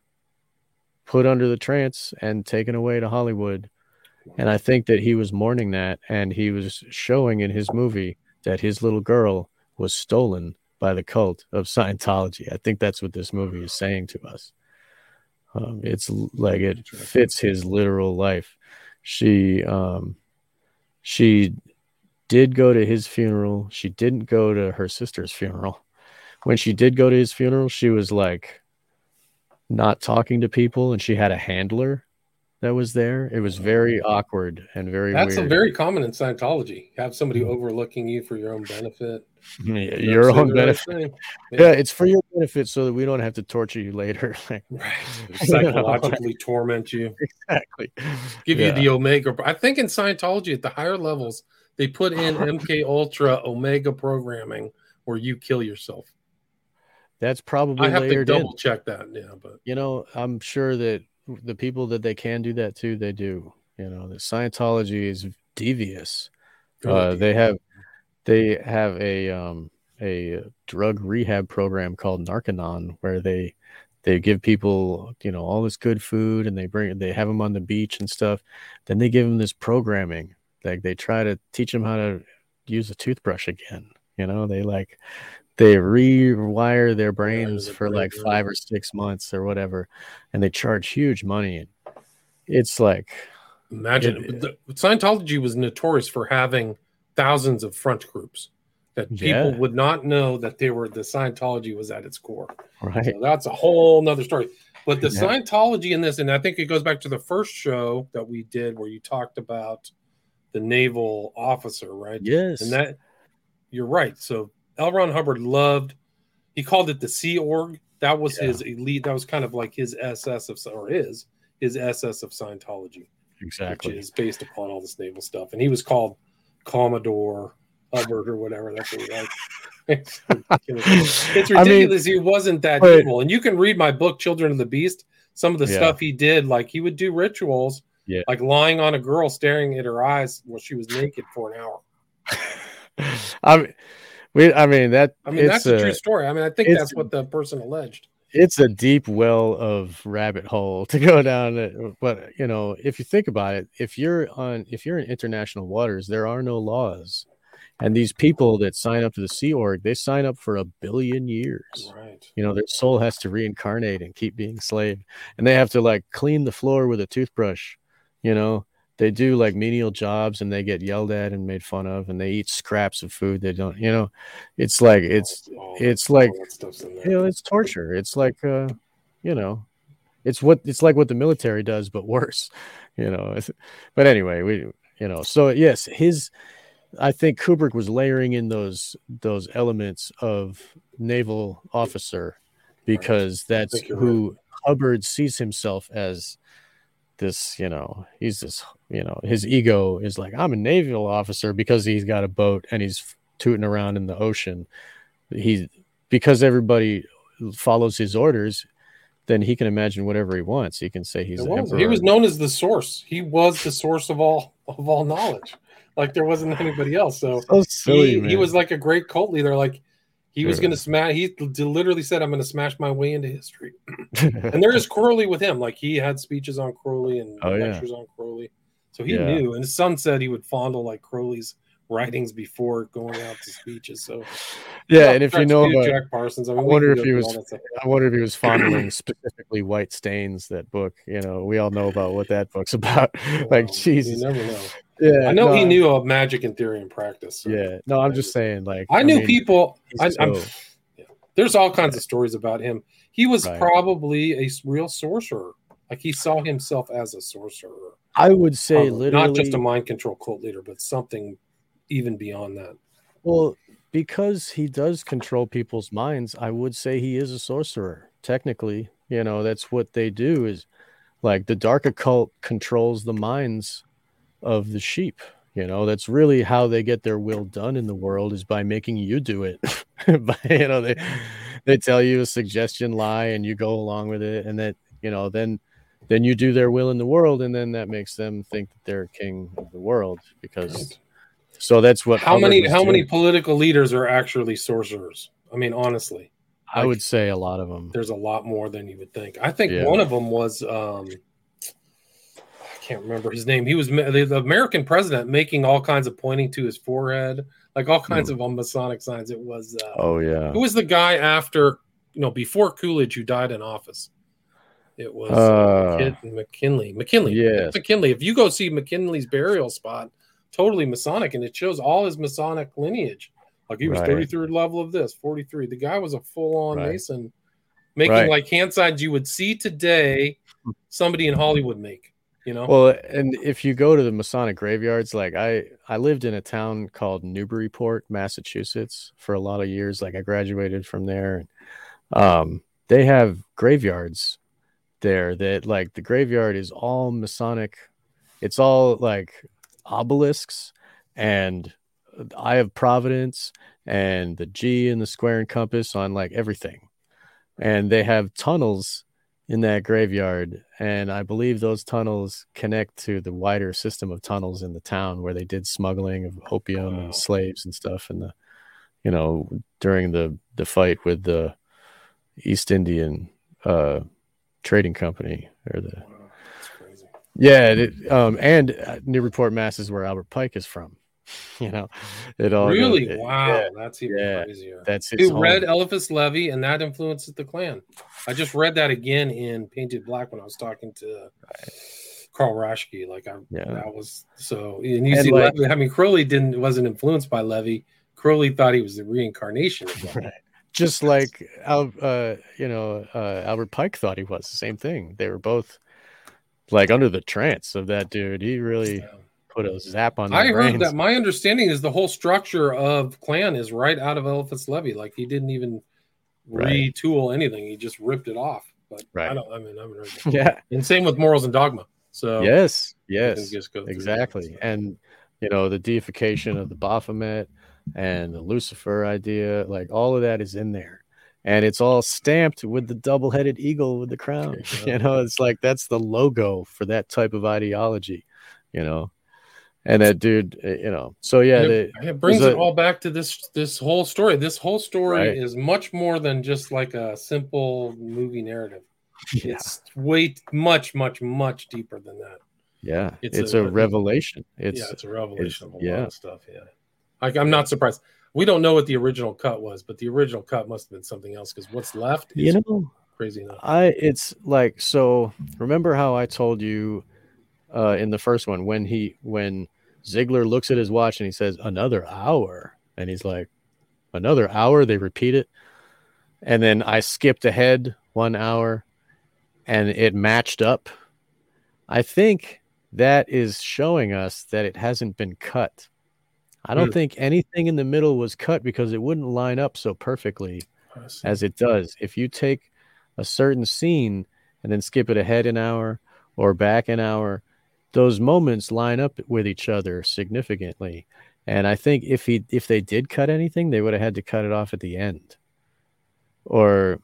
put under the trance and taken away to hollywood and i think that he was mourning that and he was showing in his movie that his little girl was stolen by the cult of Scientology. I think that's what this movie is saying to us. Um, it's like it fits his literal life. She um, she did go to his funeral. She didn't go to her sister's funeral. When she did go to his funeral, she was like not talking to people, and she had a handler that was there. It was very oh. awkward and very That's weird. a very common in Scientology. Have somebody mm-hmm. overlooking you for your own benefit. Yeah, You know, your own benefit. thing. Yeah, it's for your benefit so that we don't have to torture you later. Like, Right. Psychologically torment you. exactly. Give Yeah. you the omega. I think in Scientology at the higher levels, they put in MK Ultra Omega programming where you kill yourself. That's probably I have to layered in. double check that. Yeah, but You know, I'm sure that the people that they can do that to, they do. You know, the Scientology is devious. Uh, they have they have a um a drug rehab program called Narconon where they they give people you know all this good food and they bring they have them on the beach and stuff. Then they give them this programming like they try to teach them how to use a toothbrush again. You know, they like they rewire their brains for like five or six months or whatever, and they charge huge money. It's like imagine it- the, Scientology was notorious for having thousands of front groups that people Yeah. would not know that they were the Scientology was at its core. right, So that's a whole nother story. But the Yeah. Scientology in this, and I think it goes back to the first show that we did where you talked about the naval officer, right? yes, And that you're right. So L. Ron Hubbard loved, he called it the Sea Org. That was Yeah. his elite, that was kind of like his SS of or his his SS of Scientology, exactly. which is based upon all this naval stuff. And he was called Commodore Hubbard or whatever. That's what he liked. It's it's I mean, ridiculous. he wasn't that but- evil. And you can read my book, Children of the Beast. Some of the Yeah. stuff he did, like he would do rituals, Yeah. like lying on a girl, staring at her eyes while she was naked for an hour. I mean, we, I mean that. I mean, that's a, true story. I mean, I think that's what the person alleged. it's a deep well of rabbit hole to go down. But you know, if you think about it, if you're on, if you're in international waters, there are no laws. And these people that sign up to the Sea Org, they sign up for a billion years. Right. You know, their soul has to reincarnate and keep being slave. And they have to like clean the floor with a toothbrush. You know, they do like menial jobs and they get yelled at and made fun of and they eat scraps of food they don't, you know, it's like it's All- it's all like that stuff's in there. you know, it's torture. It's like uh, you know, it's what it's like what the military does, but worse. You know. But anyway, we you know, so yes, his I think Kubrick was layering in those those elements of naval officer because that's who Hubbard sees himself as this, you know, he's this, you know, his ego is like, I'm a naval officer because he's got a boat and he's tooting around in the ocean. He because everybody follows his orders, then he can imagine whatever he wants. He can say he's It the was. He was known as the source. He was the source of all of all knowledge. Like there wasn't anybody else. So so silly, he, he was like a great cult leader. Like he was going to smash. He literally said, "I'm going to smash my way into history." and there is Crowley with him. Like he had speeches on Crowley and Oh, yeah. lectures on Crowley. So he Yeah. knew. And his son said he would fondle like Crowley's writings before going out to speeches. So yeah, and if you know about, Jack Parsons, I, mean, I wonder if he was- all that stuff. I wonder if he was fondling specifically White Stains, that book. You know, we all know about what that book's about. like Jesus. you never know. Yeah, I know no, he knew of magic in theory and practice. so- Yeah, no, I'm just saying, like I knew mean, people. I, so- yeah. There's all kinds of stories about him. He was Right. probably a real sorcerer. Like he saw himself as a sorcerer, I would say literally not just a mind control cult leader, but something even beyond that. Well, because he does control people's minds, I would say he is a sorcerer. Technically, you know, that's what they do is like the dark occult controls the minds of the sheep. You know, that's really how they get their will done in the world is by making you do it. by, you know, they they tell you a suggestion lie and you go along with it and that, you know, then then you do their will in the world and then that makes them think that they're king of the world because so that's what How Hubbard many? How many political leaders are actually sorcerers? I mean, honestly, I would say a lot of them. there's a lot more than you would think. I think Yeah. one of them was. um I can't remember his name. He was the, American president making all kinds of pointing to his forehead, like all kinds of um, Masonic signs. It was. Uh. Oh yeah. Who was the guy after, you know, before Coolidge who died in office? It was uh, Uh, McKinley. McKinley. yes. McKinley. If you go see McKinley's burial spot, totally Masonic, and it shows all his Masonic lineage. Like he was Right. 33rd level of this, 43. The guy was a full on Right. Mason, making Right. like hand signs you would see today somebody in Hollywood make. You know? Well, and if you go to the Masonic graveyards, like I, I lived in a town called Newburyport, Massachusetts, for a lot of years. Like I graduated from there, and um, they have graveyards there that like the graveyard is all Masonic. It's all like obelisks and the Eye of Providence and the G and the square and compass on like everything, and they have tunnels in that graveyard and i believe those tunnels connect to the wider system of tunnels in the town where they did smuggling of opium Wow. and slaves and stuff and the you know during the the fight with the east indian uh trading company or the Wow, that's crazy. Yeah it, um and uh, newburyport mass is where albert pike is from you know it all Really? it- wow, yeah, that's even yeah. crazier. that's his read Eliphas Levi, and that influences the Klan. I just read that again in Painted Black when I was talking to Carl Raschke. Like I, Yeah. that was so. And you And see, like- Levi, I mean, Crowley didn't wasn't influenced by Levi. Crowley thought he was the reincarnation of Levi. Just like Al, uh, you know, uh, Albert Pike thought he was the same thing. They were both like under the trance of that dude. He really put a zap on. I heard brains. that. My understanding is the whole structure of Klan is right out of Eliphas Levi. Like he didn't even Right. retool anything; he just ripped it off. But I don't. I mean, I haven't heard. Yeah. And same with morals and dogma. So Yes. Yes. through that. Exactly. And you know the deification of the Baphomet and the Lucifer idea, like all of that is in there. And it's all stamped with the double-headed eagle with the crown. You know, it's like that's the logo for that type of ideology. You know, and that dude, uh, you know. So yeah, it, the, it brings it a- all back to this this whole story. This whole story Right. is much more than just like a simple movie narrative. yeah, It's way much, much, much deeper than that. yeah, it's it's, a- a, revelation. It's yeah, it's a revelation of a lot yeah. of stuff. Yeah, Like I'm not surprised. We don't know what the original cut was, but the original cut must have been something else because what's left is You know, crazy enough. I it's like so. Remember how I told you uh, in the first one when he when Ziggler looks at his watch and he says another hour, and he's like another hour. They repeat it, and then I skipped ahead one hour, and it matched up. I think that is showing us that it hasn't been cut. I don't Hmm. think anything in the middle was cut because it wouldn't line up so perfectly as it does. If you take a certain scene and then skip it ahead an hour or back an hour, those moments line up with each other significantly. And I think if he if they did cut anything, they would have had to cut it off at the end or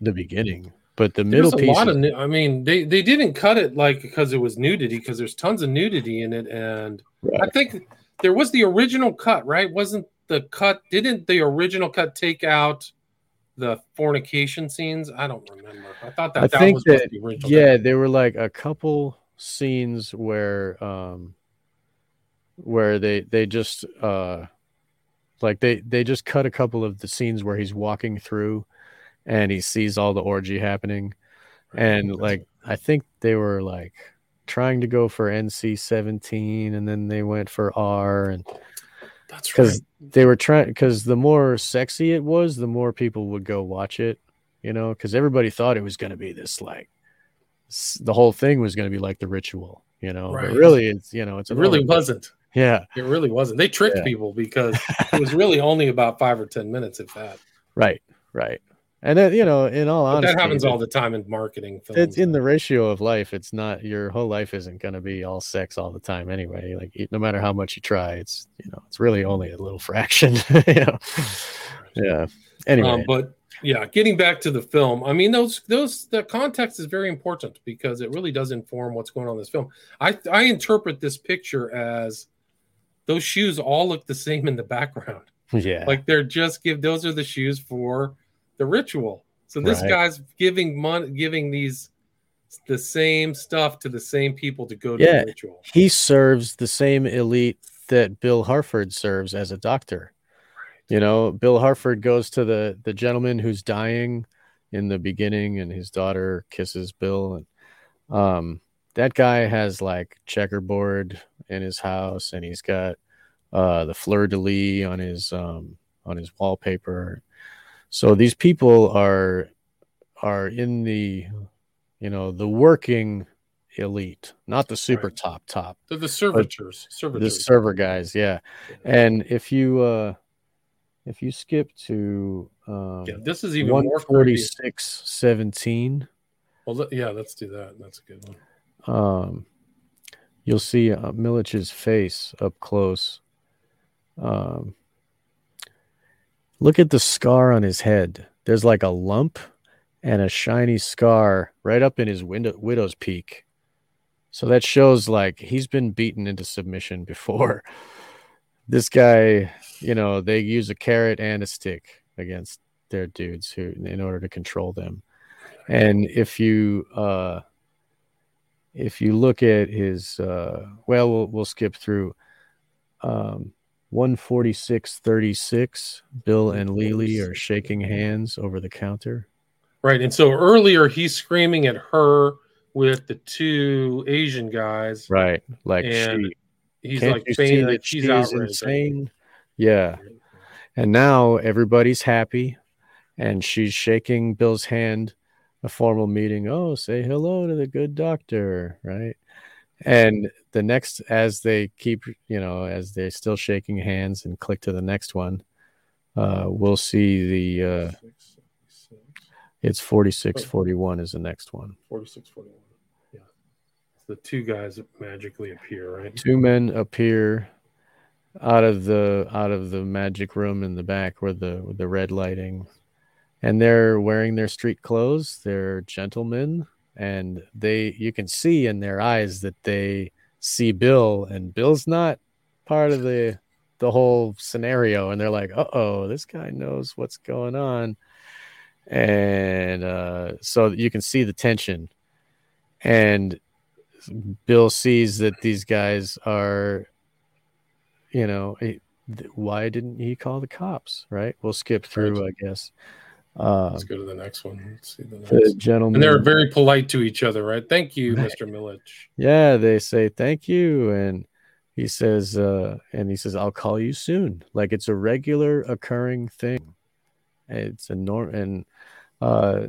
the beginning. But the There's middle a piece, lot of. nu- I mean, they they didn't cut it like because it was nudity because there's tons of nudity in it, and I think there was the original cut, right? Wasn't the cut? Didn't the original cut take out the fornication scenes? I don't remember. I thought that I that think was that- the original. yeah, cut. there were like a couple scenes where um where they they just uh like they they just cut a couple of the scenes where he's walking through and he sees all the orgy happening and like I think they were like trying to go for NC 17 and then they went for R and that's right. because they were trying because the more sexy it was the more people would go watch it you know because everybody thought it was going to be this like the whole thing was going to be like the ritual you know Right. but really it's you know it's It really wasn't. yeah It really wasn't. They tricked Yeah. people because it was really only about five or ten minutes, if that. right right and then you know in all But honesty that happens all the time in marketing films. it's in the ratio of life. It's not your whole life isn't going to be all sex all the time anyway. Like no matter how much you try it's you know it's really only a little fraction you know? Yeah. Anyway. Um, but yeah, getting back to the film, I mean, those those the context is very important because it really does inform what's going on in this film. I I interpret this picture as those shoes all look the same in the background. yeah. Like they're just give those are the shoes for the ritual. So this Right. guy's giving money, giving these the same stuff to the same people to go to Yeah. the ritual. he serves the same elite that Bill Harford serves as a doctor. You know, Bill Harford goes to the the gentleman who's dying in the beginning, and his daughter kisses Bill, and um, that guy has like checkerboard in his house, and he's got uh, the fleur de lis on his um, on his wallpaper. So these people are are in the you know the working elite, not the super Right. top top They're the servitors. the server guys yeah and if you uh if you skip to um yeah, this is even more 146 17 Well, let- yeah, let's do that. That's a good one. um you'll see uh, Milich's face up close um look at the scar on his head. There's like a lump and a shiny scar right up in his window widow's peak. So that shows like he's been beaten into submission before. This guy you know they use a carrot and a stick against their dudes who in order to control them. And if you uh if you look at his uh well we'll, we'll skip through um 146.36 bill and lily are shaking hands over the counter. Right. And so earlier he's screaming at her with the two Asian guys. right like And she He's can't like you see that that she's she is insane? Yeah. And now everybody's happy and she's shaking bill's hand a formal meeting. Oh say hello to the good doctor right and the next as they keep you know as they're still shaking hands and click to the next one uh we'll see the uh it's 46 41 is the next one 46 41. Yeah. The two guys magically appear, right? two men appear out of the out of the magic room in the back where the with the red lighting and they're wearing their street clothes they're gentlemen and they you can see in their eyes that they see bill and bill's not part of the the whole scenario and they're like uh-oh this guy knows what's going on and uh so you can see the tension and bill sees that these guys are you know why didn't he call the cops? Right. We'll skip through, I guess. Uh, Let's go to the next one. Let's see the next. the gentleman. And they're very polite to each other, right? Thank you, Mr. Milich. Yeah, they say thank you, and he says, uh, and he says, "I'll call you soon." Like it's a regular occurring thing. It's a norm, and uh,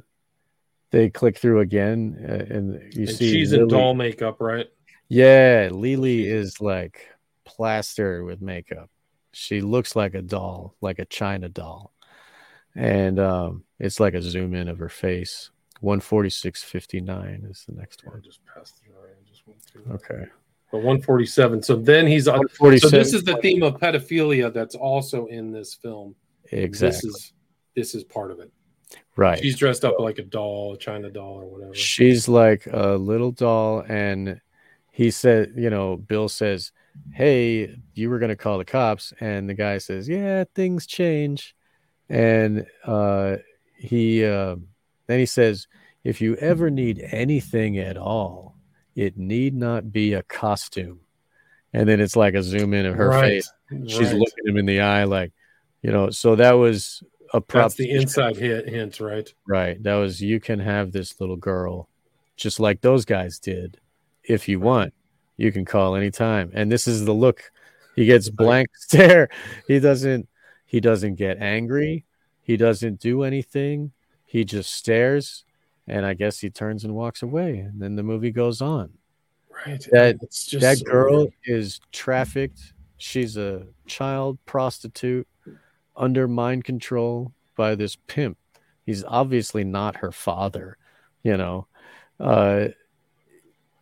they click through again, uh, and you And see she's in doll makeup, right? Yeah, Lily is like plastered with makeup. She looks like a doll, like a China doll, and um, it's like a zoom in of her face. One forty six fifty nine is the next I one. just passed through. I just went through. Okay, But 147. So then he's on. So this is the theme of pedophilia that's also in this film. exactly This is this is part of it. right. She's dressed up like a doll, a China doll, or whatever. She's like a little doll, and he said, you know, Bill says, "Hey, you were gonna call the cops," and the guy says, "Yeah, things change," and uh, he uh, then he says, "If you ever need anything at all, it need not be a costume," and then it's like a zoom in of her Right, face. She's right. looking him in the eye, like, you know. So that was a prop. That's the inside hit, hint, right? Right. That was you can have this little girl just like those guys did. If you want, you can call anytime. And this is the look. He gets blank stare. He doesn't he doesn't get angry. He doesn't do anything. He just stares and I guess he turns and walks away. And then the movie goes on. Right. That- that so girl weird. is trafficked. She's a child prostitute under mind control by this pimp. He's obviously not her father, you know. Uh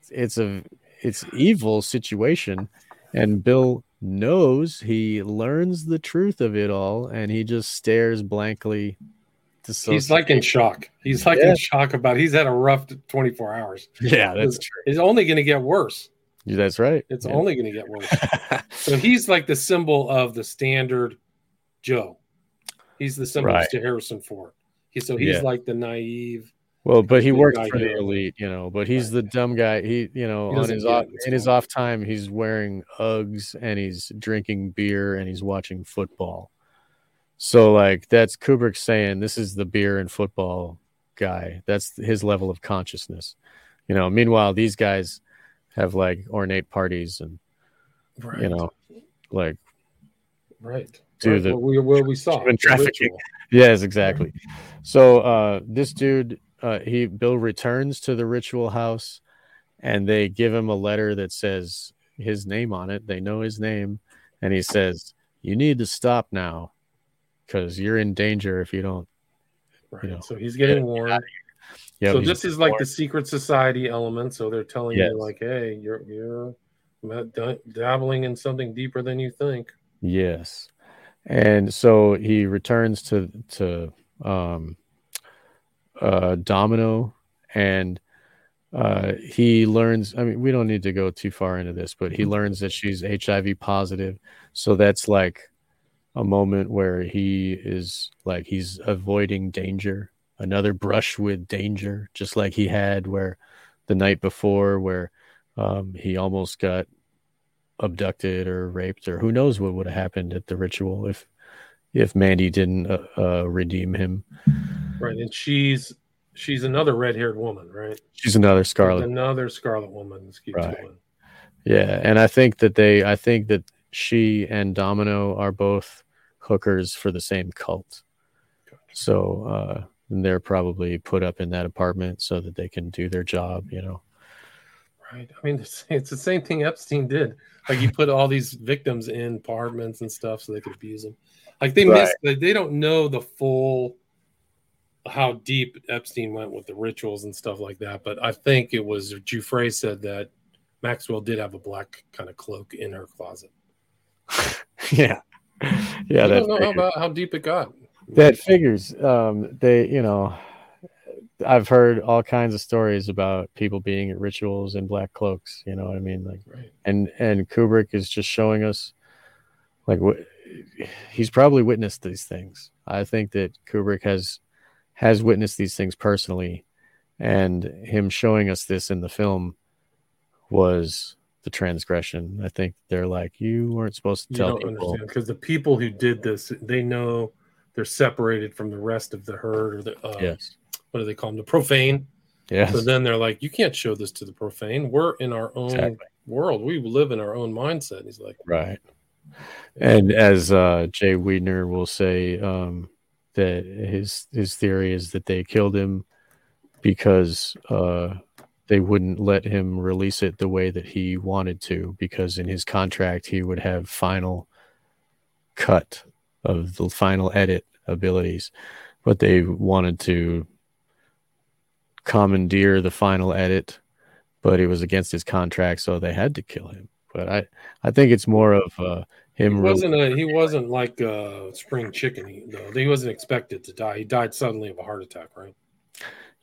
it's a it's evil situation and Bill knows he learns the truth of it all and he just stares blankly to He's like in shock. He's like Yeah. in shock about. He's had a rough 24 hours. yeah that's It's- true It's only going to get worse. that's right It's Yeah. only going to get worse. So he's like the symbol of the standard Joe. He's the symbol Right. to Harrison Ford. He, so he's like the naive. Well, but he guy for the elite, you know. But he's the dumb guy. He, you know, He on his off in his off time, he's wearing Uggs and he's drinking beer and he's watching football. So, like, that's Kubrick saying this is the beer and football guy. That's his level of consciousness, you know. Meanwhile, these guys have like ornate parties and Right. you know, like Right. Do right. the- what we, what we saw. trafficking. Yes, exactly. So uh this dude uh he Bill returns to the ritual house and they give him a letter that says his name on it. They know his name and he says, "You need to stop now cuz you're in danger if you don't." Right. You know, so he's getting get warned. Yeah, so this is like the secret society element. So they're telling Yes. you like, hey, you're you're dabbling in something deeper than you think. Yes. And so he returns to to um uh Domino and uh he learns I mean we don't need to go too far into this but he learns that she's HIV positive so that's like a moment where he is like he's avoiding danger another brush with danger just like he had where the night before where um he almost got abducted or raped or who knows what would have happened at the ritual if if Mandy didn't uh, uh, redeem him. Right. And she's she's another red haired woman, right? She's another Scarlet. Another Scarlet woman. Let's keep Right. going. Yeah, and I think that they I think that she and Domino are both hookers for the same cult. So uh and they're probably put up in that apartment so that they can do their job, you know. Right. I mean, it's, it's the same thing Epstein did. Like he put all these victims in apartments and stuff so they could abuse them. Like they Right. missed. Like they don't know the full how deep Epstein went with the rituals and stuff like that. But I think it was Giuffre said that Maxwell did have a black kind of cloak in her closet. yeah. Yeah, I don't know how, about how deep it got. that figures. Um they, you know, I've heard all kinds of stories about people being at rituals in black cloaks, you know what I mean? Like Right. and and Kubrick is just showing us like what he's probably witnessed these things. I think that Kubrick has has witnessed these things personally and him showing us this in the film was the transgression. I think they're like, you weren't supposed to tell don't people. because the people who did this, they know they're separated from the rest of the herd or the uh, Yes. what do they call them? The profane. Yes. So then they're like, you can't show this to the profane. We're in our own Exactly. world. We live in our own mindset. He's like, Right. And as uh, Jay Weidner will say, um, that his his theory is that they killed him because uh, they wouldn't let him release it the way that he wanted to, because in his contract he would have final cut of the final edit abilities, but they wanted to commandeer the final edit, but it was against his contract, so they had to kill him. But I, I think it's more of uh, him. re- wasn't a, he wasn't like a spring chicken. He, though. He wasn't expected to die. He died suddenly of a heart attack, right?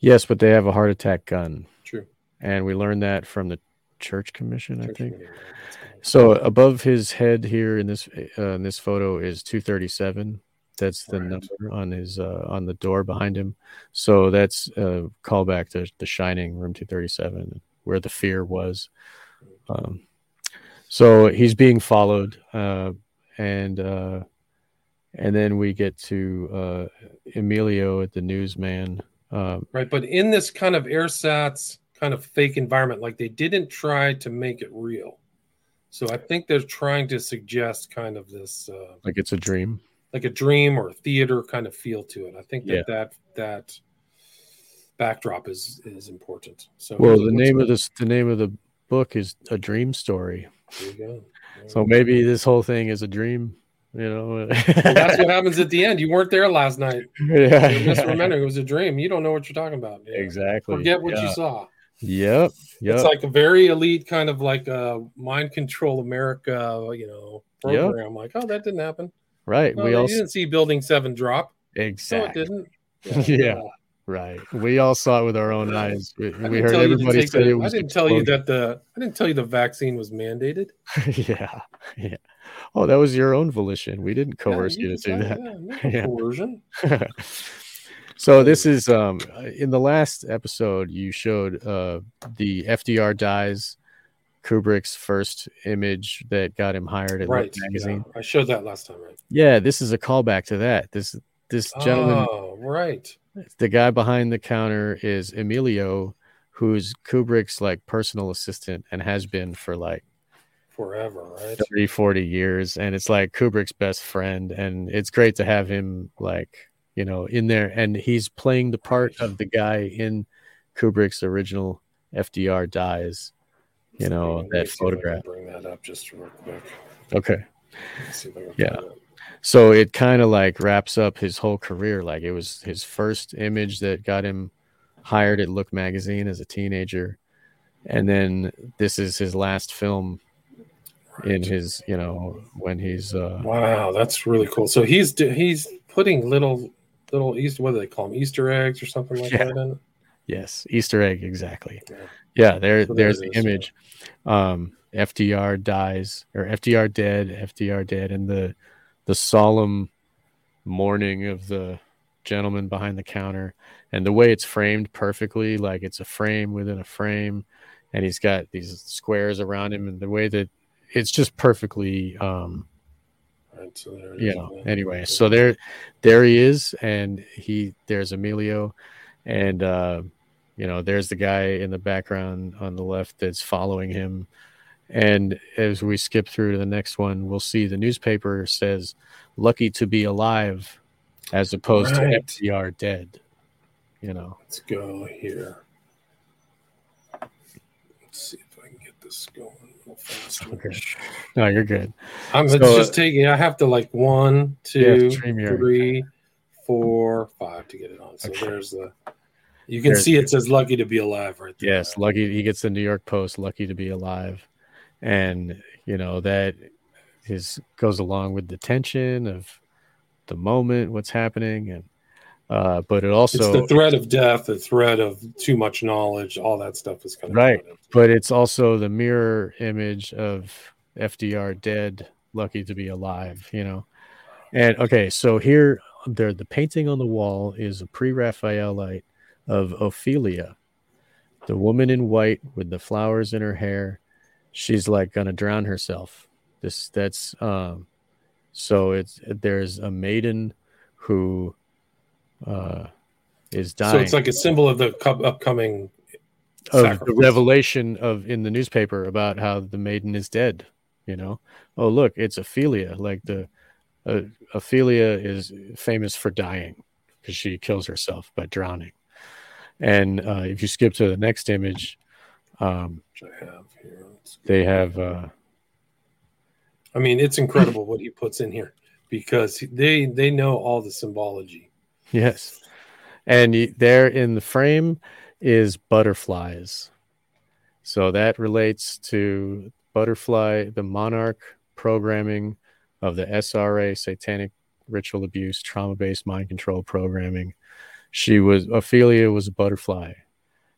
yes, but they have a heart attack gun, True. and we learned that from the Church Commission, I think. committee, right? That's kind of- So above his head here in this uh, in this photo is 237. That's the Right. number on his uh, on the door behind him. So that's a callback to The Shining, room 237, where the fear was. Um, so he's being followed, uh, and uh, and then we get to uh, Emilio at the newsman. Um, right. But in this kind of airsats kind of fake environment, like they didn't try to make it real. So I think they're trying to suggest kind of this uh, like it's a dream. like a dream or a theater kind of feel to it. I think that Yeah. that that backdrop is is important. So Well, the name of this the name of the book is A Dream Story. There you go. So maybe this whole thing is a dream, you know. Well, that's what happens at the end. You weren't there last night. yeah, You're misremembering. It was a dream. You don't know what you're talking about. Yeah. exactly. Forget what yeah. you saw. Yep. Yep. It's like a very elite kind of like a mind control America, you know, Yep. program. Like, oh, that didn't happen. right. No, we you all didn't see Building Seven drop. No, it exactly. didn't. Yeah. Right. We all saw it with our own eyes. We, we heard tell you to everybody say the- it I didn't tell you that the. I didn't tell you the vaccine was mandated. yeah. Yeah. Oh, that was your own volition. We didn't coerce Yeah, you to do decided, that. Yeah, no coercion. so this is um in the last episode you showed uh the FDR dies Kubrick's first image that got him hired at Right. magazine. Yeah, I showed that last time, right? Yeah, this is a callback to that. This this gentleman, Oh, right. The guy behind the counter is Emilio, who's Kubrick's like personal assistant and has been for like Forever, right? 30, 40 years. And it's like Kubrick's best friend. And it's great to have him like, you know, in there. And he's playing the part of the guy in Kubrick's original FDR dies, you know, that see if I can photograph. Bring that up just real quick. Okay. Let's see if I can Yeah. So it kind of like wraps up his whole career. Like it was his first image that got him hired at Look magazine as a teenager. And then this is his last film in his, you know, when he's uh Wow, that's really cool. So he's he's putting little little Easter what do they call them Easter eggs or something like Yeah. that in yes, Easter egg exactly. Yeah. Yeah, there there's the image. Um FDR dies or FDR dead, FDR dead and the the solemn mourning of the gentleman behind the counter and the way it's framed perfectly like it's a frame within a frame and he's got these squares around him and the way that it's just perfectly um Right. So you know anyway so there there he is and he there's emilio and uh you know there's the guy in the background on the left that's following him and as we skip through to the next one we'll see the newspaper says lucky to be alive as opposed Right. to fdr dead you know Let's go here. Let's see if I can get this going a little faster. Okay. no you're good I'm So, just taking. I have to like one, two, three, four, five to get it on. So Okay. there's the. You can There's- see it says "lucky to be alive" right there. Yes, lucky he gets the New York Post, lucky to be alive. And you know, that is goes along with the tension of the moment, what's happening, and uh, but it also It's the threat of death, the threat of too much knowledge, all that stuff is kind of Right. but it's also the mirror image of FDR dead, lucky to be alive, you know. And okay, so here there the painting on the wall is a pre-Raphaelite of Ophelia, the woman in white with the flowers in her hair. She's like gonna drown herself. This that's um so it's there's a maiden who uh is dying. So it's like a symbol of the upcoming of the revelation of in the newspaper about how the maiden is dead. You know, oh look, it's Ophelia. Like the uh, Ophelia is famous for dying because she kills herself by drowning. And uh, if you skip to the next image, um, Which I have here. They have uh, I mean, it's incredible what he puts in here because they they know all the symbology. yes, and there in the frame is butterflies. So that relates to butterfly, the monarch programming of the SRA, satanic ritual abuse, trauma based mind control programming. She was Ophelia was a butterfly,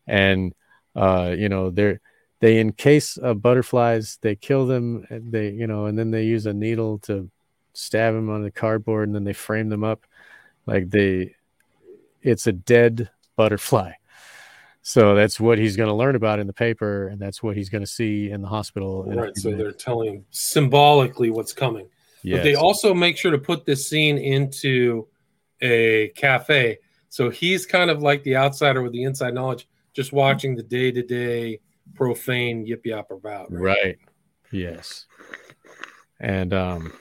and uh, you know they're they encase uh, butterflies, they kill them, and they you know, and then they use a needle to stab them on the cardboard, and then they frame them up like they. It's a dead butterfly. So that's what he's going to learn about in the paper, and that's what he's going to see in the hospital. Right. So they're telling symbolically what's coming. But they also make sure to put this scene into a cafe. So he's kind of like the outsider with the inside knowledge, just watching the day to day profane yip yap about. right yes and um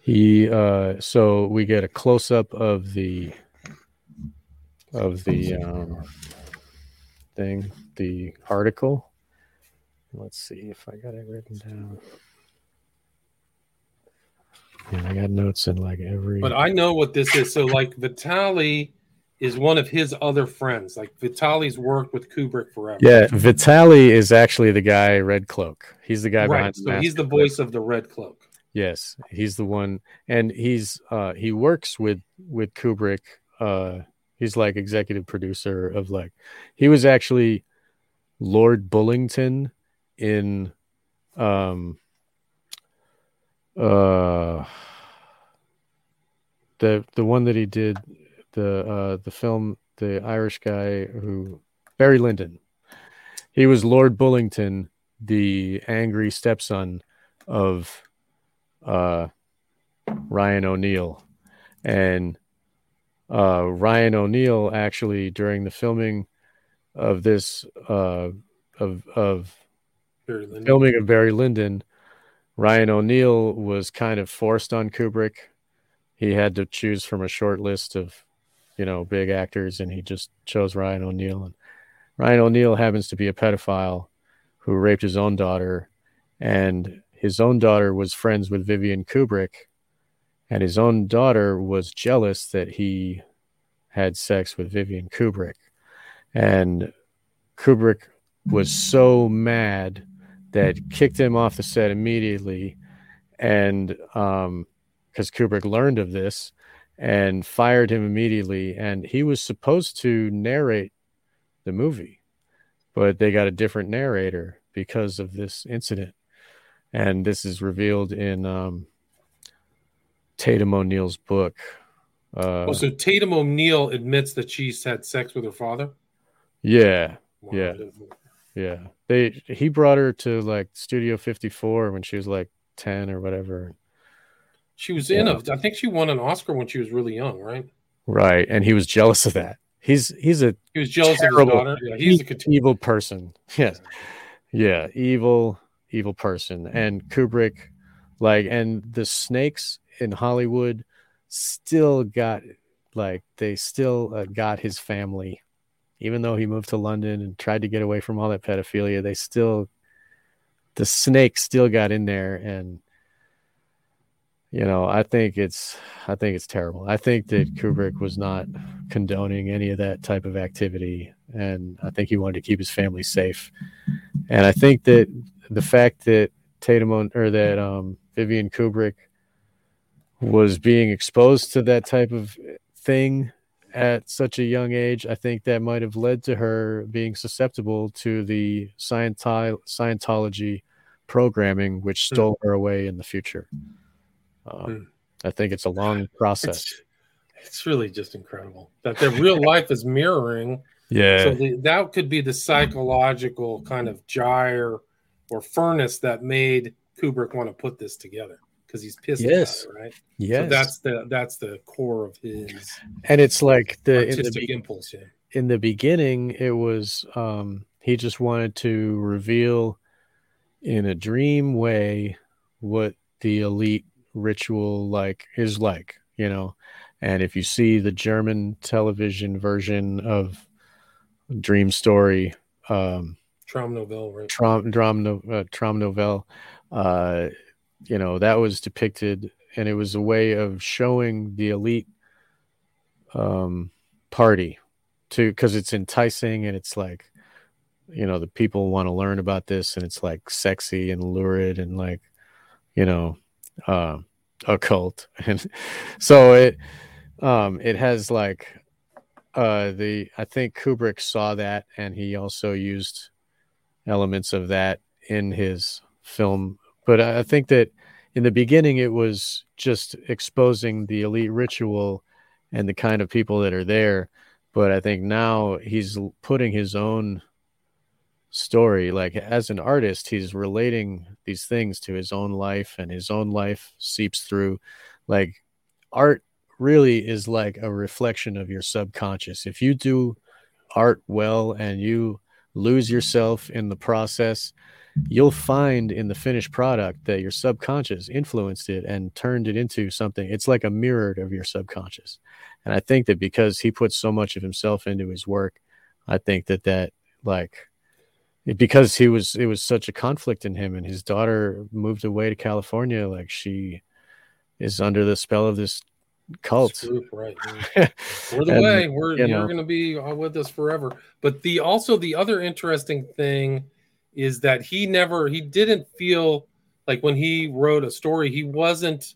he uh so we get a close up of the of the um thing the article let's see if i got it written down and i got notes in like every But I know what this is. So like Vitali is one of his other friends. Like Vitali's worked with Kubrick forever. yeah vitali is actually the guy red cloak he's the guy right. behind the So he's the voice of the Red Cloak. Yes, he's the one, and he's uh he works with with Kubrick. Uh, he's like executive producer of like he was actually Lord Bullingdon in um uh the the one that he did the uh the film the Irish guy who Barry Lyndon. He was Lord Bullingdon, the angry stepson of uh, Ryan O'Neal, and uh, Ryan O'Neal actually during the filming of this uh, of of filming of Barry Lyndon, Ryan O'Neal was kind of forced on Kubrick. He had to choose from a short list of, you know, big actors, and he just chose Ryan O'Neal. And Ryan O'Neal happens to be a pedophile who raped his own daughter, and his own daughter was friends with Vivian Kubrick, and his own daughter was jealous that he had sex with Vivian Kubrick, and Kubrick was so mad that kicked him off the set immediately and um because kubrick learned of this and fired him immediately and he was supposed to narrate the movie but they got a different narrator because of this incident and this is revealed in um tatum o'neal's book uh Oh, so Tatum O'Neal admits that she's had sex with her father. yeah Wow. Yeah. Yeah. They he brought her to like Studio 54 when she was like 10 or whatever. She was in Yeah. a. I think she won an Oscar when she was really young, right? Right. And he was jealous of that. He's he's a He was jealous Terrible. of his daughter. Yeah, he's a continu- evil person. Yes. Yeah, evil evil person. And Kubrick like and the snakes in Hollywood still got like they still uh, got his family even though he moved to London and tried to get away from all that pedophilia, they still the snake still got in there and you know, I think it's I think it's terrible. I think that Kubrick was not condoning any of that type of activity and I think he wanted to keep his family safe. And I think that the fact that Tatum or that um Vivian Kubrick was being exposed to that type of thing at such a young age, I think that might have led to her being susceptible to the Scientology programming, which Hmm. stole her away in the future. Um, Hmm. I think it's a long process. It's, it's really just incredible that their real life is mirroring. Yeah, So the, that could be the psychological kind of gyre or furnace that made Kubrick want to put this together because he's pissed Yes. about it, right? Yes. So that's the that's the core of his and it's like the in the, artistic be- impulse. Yeah. in the beginning it was um he just wanted to reveal in a dream way what the elite ritual like is like you know and if you see the german television version of dream story um Traumnovelle, right? Trom, Dram, no, uh, Trom Novell, uh, you know, that was depicted, and it was a way of showing the elite um, party to because it's enticing and it's like, you know, the people want to learn about this, and it's like sexy and lurid and like, you know, uh, occult, and so it, um, it has like, uh, the I think Kubrick saw that, and he also used elements of that in his film. But I think that in the beginning, it was just exposing the elite ritual and the kind of people that are there. But I think now he's putting his own story. Like as an artist, he's relating these things to his own life, and his own life seeps through. Like art really is like a reflection of your subconscious. If you do art well and you lose yourself in the process, you'll find in the finished product that your subconscious influenced it and turned it into something. It's like a mirror of your subconscious. And I think that because he puts so much of himself into his work, I think that that like because he was it was such a conflict in him and his daughter moved away to California like she is under the spell of this cult. Right? We're the And, way. We're you going to be uh, with us forever. But the also the other interesting thing is that he never he didn't feel like when he wrote a story he wasn't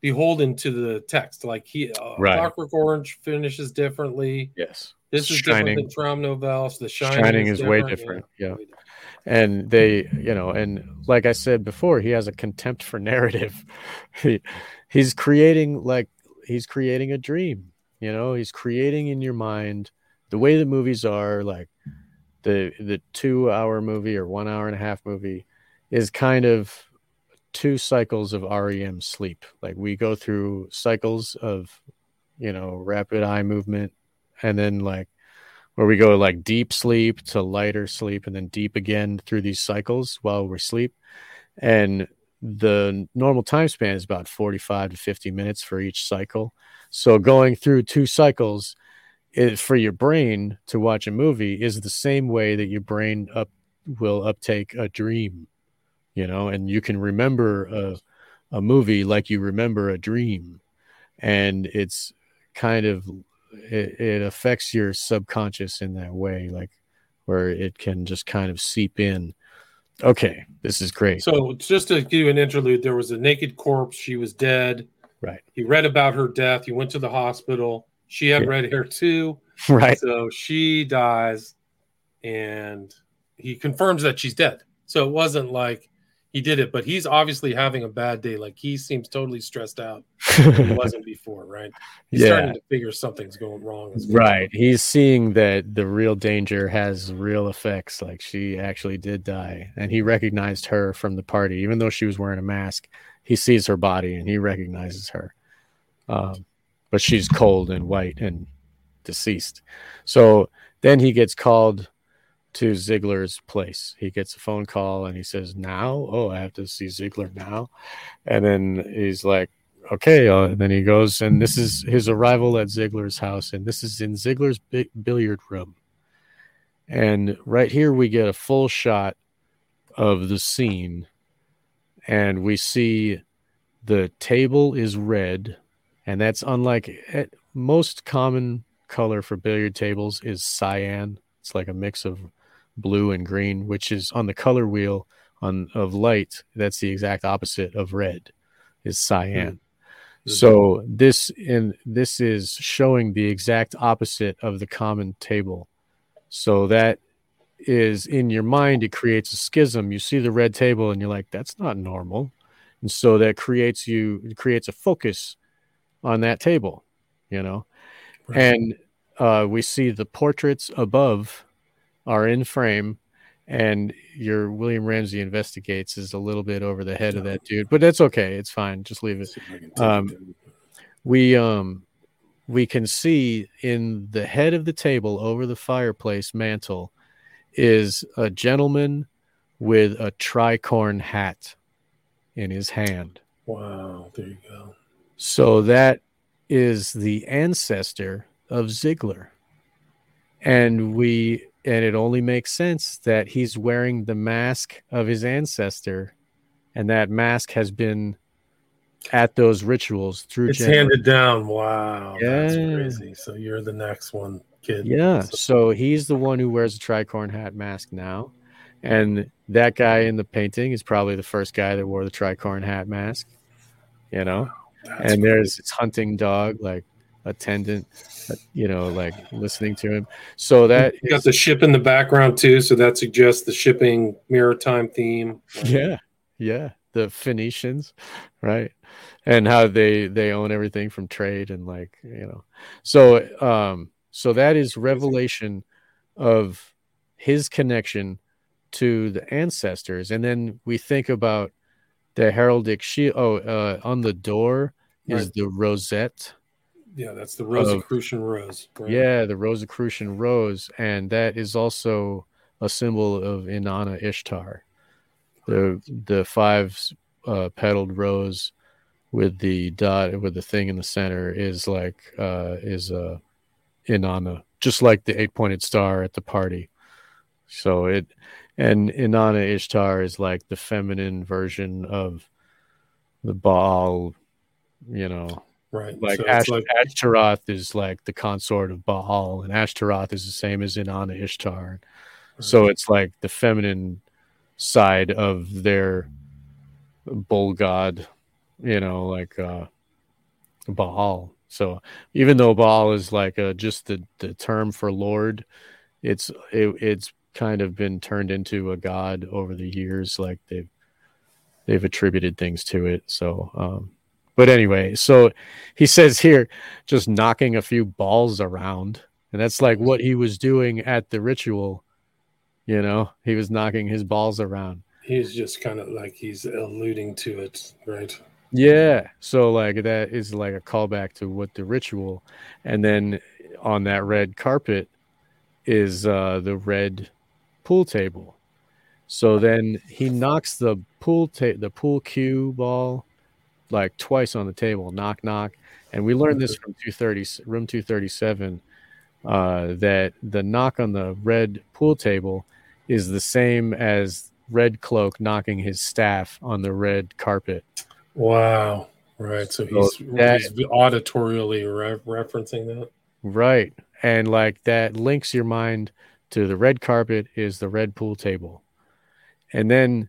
beholden to the text. Like he uh, Right. Clockwork Orange finishes differently. Yes. This is Shining. different than. The Shining, Shining is way different, yeah. and they you know and like i said before he has a contempt for narrative he, he's creating like he's creating a dream you know he's creating in your mind the way the movies are like the the two hour movie or one hour and a half movie is kind of two cycles of rem sleep like we go through cycles of you know rapid eye movement and then like where we go like deep sleep to lighter sleep and then deep again through these cycles while we sleep. And the normal time span is about 45 to 50 minutes for each cycle. So going through two cycles it, for your brain to watch a movie is the same way that your brain up will uptake a dream, you know, and you can remember a, a movie like you remember a dream. And it's kind of it, it affects your subconscious in that way like where it can just kind of seep in okay this is great So just to give you an interlude, there was a naked corpse. She was dead. right He read about her death. He went to the hospital. She had Yeah. red hair too. right So she dies, and he confirms that she's dead. So it wasn't like he did it, but he's obviously having a bad day. Like he seems totally stressed out. He wasn't before, right? He's Yeah. starting to figure something's going wrong. right he's seeing that the real danger has real effects like she actually did die and he recognized her from the party even though she was wearing a mask he sees her body and he recognizes her um, but she's cold and white and deceased so then he gets called to Ziegler's place. He gets a phone call and he says, "Now, oh, I have to see Ziegler now." And then he's like, "Okay." Uh, and then he goes, and this is his arrival at Ziegler's house, and this is in Ziegler's bi- billiard room. And right here, we get a full shot of the scene, and we see the table is red, and that's unlike most common color for billiard tables is cyan. It's like a mix of blue and green, which is on the color wheel on of light. That's the exact opposite of red, is cyan. Mhm. So this in this is showing the exact opposite of the common table. So that is in your mind, it creates a schism. You see the red table and you're like, that's not normal. And so that creates you it creates a focus on that table, you know. Right. And uh, we see the portraits above are in frame, and your William Ramsey investigates is a little bit over the head of that dude, but that's okay. It's fine. Just leave it. See if I can take Um. We um we can see in the head of the table over the fireplace mantle is a gentleman with a tricorn hat in his hand. Wow, there you go. So that is the ancestor of Ziegler. And we and it only makes sense that he's wearing the mask of his ancestor and that mask has been at those rituals through It's handed down. Wow, that's crazy. So you're the next one, kid. Yeah. So- So he's the one who wears a tricorn hat mask now. And that guy in the painting is probably the first guy that wore the tricorn hat mask. You know? that's and there's his hunting dog, like attendant, uh, you know, like listening to him. So that You got is- the ship in the background too, so that suggests the shipping maritime theme. yeah, yeah, the Phoenicians, right? And how they they own everything from trade and like you know, so um, so that is revelation of his connection to the ancestors, and then we think about the heraldic shield. Oh, uh, on the door is Right. the rosette. Yeah, that's the Rosicrucian rose. right? Yeah, the Rosicrucian rose, and that is also a symbol of Inanna Ishtar, the the five uh, petaled rose with the dot with the thing in the center is like uh, is uh, Inanna, just like the eight pointed star at the party. So it and Inanna Ishtar is like the feminine version of the Baal, you know, right. like, so Ash- like Ashtaroth is like the consort of Baal, and Ashtaroth is the same as Inanna Ishtar. So it's like the feminine side of their bull god, you know, like uh, Baal. So even though Baal is like uh, just the, the term for Lord, it's it, it's kind of been turned into a god over the years. Like they've they've attributed things to it. So, um, but anyway, so he says here, just knocking a few balls around, and that's like what he was doing at the ritual. You know, he was knocking his balls around. he's just kind of like he's alluding to it, right? Yeah. So like that is like a callback to what the ritual, and then on that red carpet is uh the red pool table. So then he knocks the pool ta- the pool cue ball like twice on the table, knock knock, and we learned this from 230 room 237 uh that the knock on the red pool table is the same as red cloak knocking his staff on the red carpet. Wow. Right. So he's, So that- he's auditorially re- referencing that. Right. And like that links your mind to the red carpet is the red pool table. And then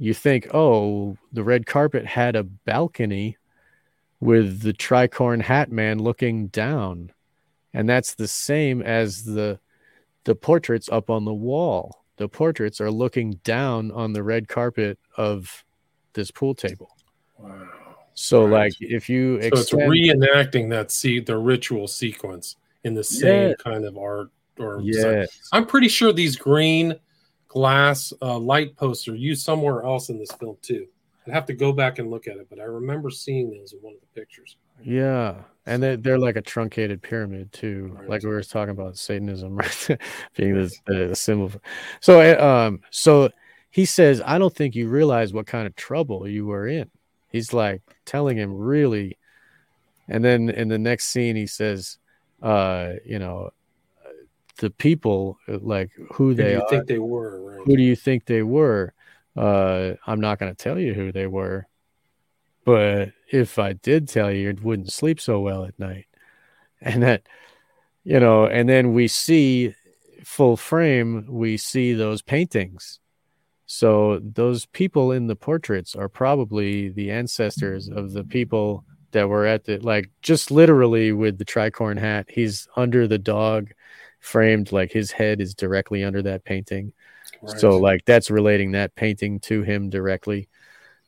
you think, oh, the red carpet had a balcony with the tricorn hat man looking down. And that's the same as the the portraits up on the wall. The portraits are looking down on the red carpet of this pool table. Wow. So Right. like if you So it's reenacting that see the ritual sequence in the same Yeah. kind of art or yeah, I'm pretty sure these green glass uh, light posts are used somewhere else in this film too. I'd have to go back and look at it, but I remember seeing those in one of the pictures. Yeah, and they're, they're like a truncated pyramid too, Right. like we were talking about Satanism, right? Being the, the, symbol. For, so, uh, um, so he says, "I don't think you realize what kind of trouble you were in." He's like telling him really, and then in the next scene, he says, "Uh, you know, the people uh, like who Who they are. think they were? Right? Who do you think they were? Uh, I'm not going to tell you who they were, but if I did tell you, it wouldn't sleep so well at night. And that, you know, and then we see full frame, we see those paintings. So those people in the portraits are probably the ancestors of the people that were at the, like, just literally with the tricorn hat. He's under the dog framed, like his head is directly under that painting. So like that's relating that painting to him directly.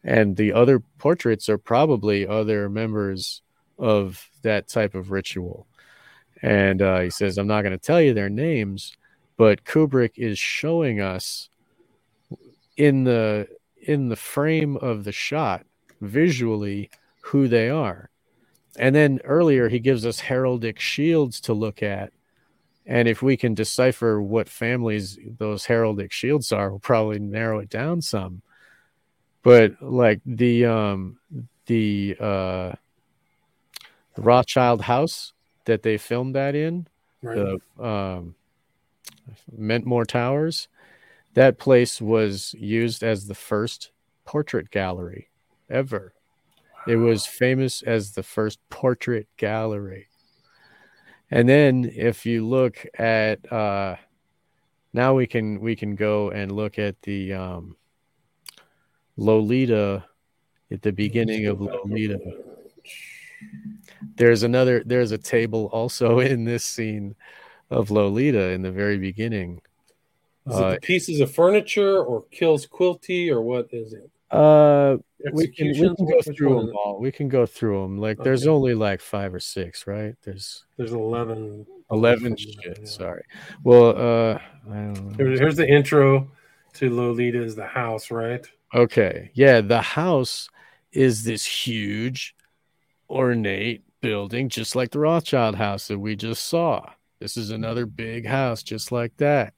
And the other portraits are probably other members of that type of ritual. And uh, he says, I'm not going to tell you their names, but Kubrick is showing us in the in the frame of the shot visually who they are. And then earlier he gives us heraldic shields to look at. And if we can decipher what families those heraldic shields are, we'll probably narrow it down some. But like the um the uh the Rothschild house that they filmed that in, Right. the um Mentmore Towers, that place was used as the first portrait gallery ever. It was famous as the first portrait gallery. And then if you look at uh now we can we can go and look at the um Lolita at the beginning of Lolita. There's another there's a table also in this scene of Lolita in the very beginning. Is it Uh, the pieces of furniture or kills Quilty or what is it? Uh we can we can go through them all. We can go through them. Like there's only like five or six, right? There's There's 11. 11 Yeah. Sorry. Well, uh I don't know. Here- Here's the intro to Lolita is the house, right? Okay. Yeah, the house is this huge, ornate building, just like the Rothschild house that we just saw. This is another big house, just like that.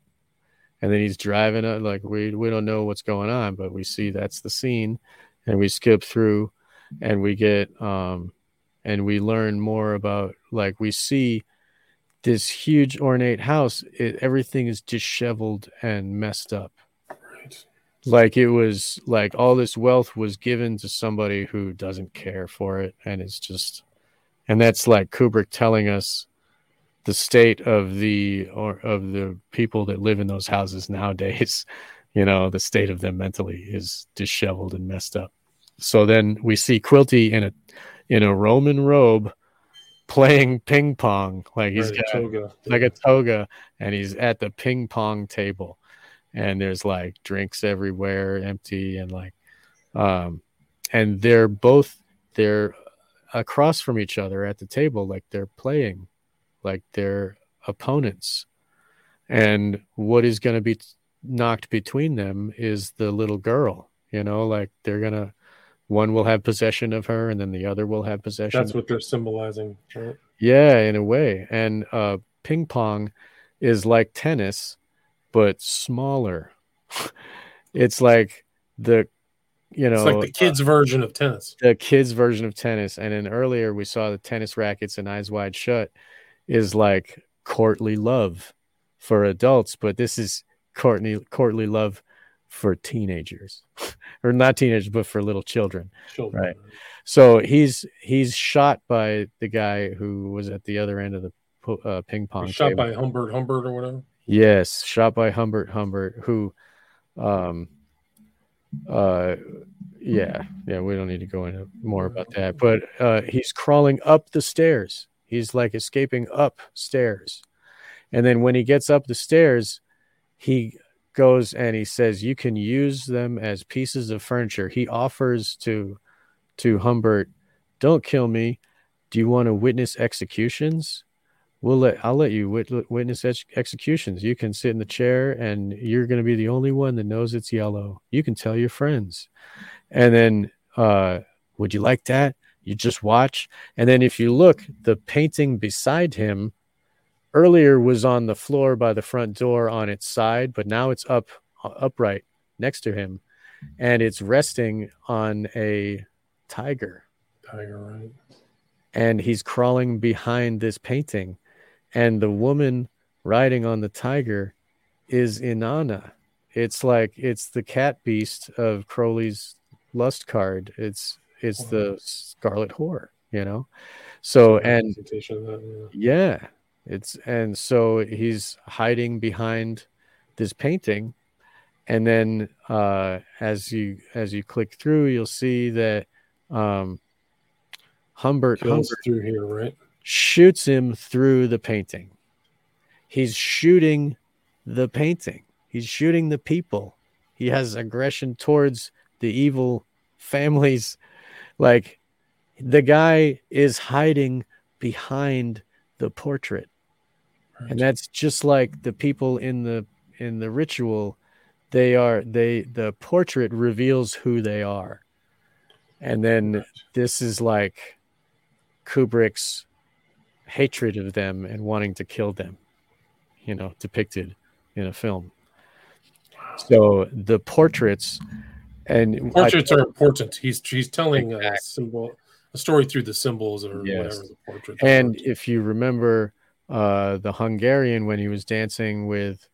And then he's driving it like we we don't know what's going on, but we see that's the scene, and we skip through, and we get um, and we learn more about like we see this huge ornate house. It, everything is disheveled and messed up Right. like it was like all this wealth was given to somebody who doesn't care for it and it's just and that's like kubrick telling us the state of the or of the people that live in those houses nowadays you know the state of them mentally is disheveled and messed up. So then we see quilty in a in a roman robe playing ping pong like he's got toga. like a toga and he's at the ping pong table. And there's like drinks everywhere empty and like um and they're both they're across from each other at the table like they're playing like they're opponents and what is going to be knocked between them is the little girl you know like they're going to one will have possession of her and then the other will have possession That's what they're symbolizing. Right? yeah, in a way. And uh, ping pong is like tennis, but smaller. it's like the, you know, It's like the kids' version of tennis. the kids' version of tennis. And then earlier we saw the tennis rackets and Eyes Wide Shut is like courtly love for adults, but this is courtly courtly love for teenagers, or not teenagers, but for little children. Children. Right. So he's he's shot by the guy who was at the other end of the uh, ping pong. Shot table. by Humbert Humbert or whatever. yes, shot by Humbert Humbert, who, um, uh, yeah, yeah. We don't need to go into more about that, but uh, he's crawling up the stairs. He's like escaping upstairs. and then when he gets up the stairs, he goes and he says, "You can use them as pieces of furniture." He offers to to Humbert, "Don't kill me. Do you want to witness executions? We'll let I'll let you wit- witness ex- executions. You can sit in the chair, and you're going to be the only one that knows it's yellow. You can tell your friends." And then, uh, would you like that? You just watch, and then if you look, the painting beside him earlier was on the floor by the front door on its side, but now it's up uh, upright next to him, and it's resting on a tiger. Tiger, right? and he's crawling behind this painting. And the woman riding on the tiger is inanna. It's like it's the cat beast of crowley's lust card. It's it's the scarlet whore you know? So and that, yeah. yeah it's and so he's hiding behind this painting. And then uh as you as you click through you'll see that um humbert, humbert through here, right? shoots him through the painting. He's shooting the painting. He's shooting the people. He has aggression towards the evil families like the guy is hiding behind the portrait. And that's just like the people in the in the ritual they are they the portrait reveals who they are. And then this is like kubrick's hatred of them and wanting to kill them you know depicted in a film. So the portraits and Portraits I- are important. He's he's telling a symbol, a story through the symbols or Yes. whatever the portrait. And if you remember uh, the Hungarian when he was dancing with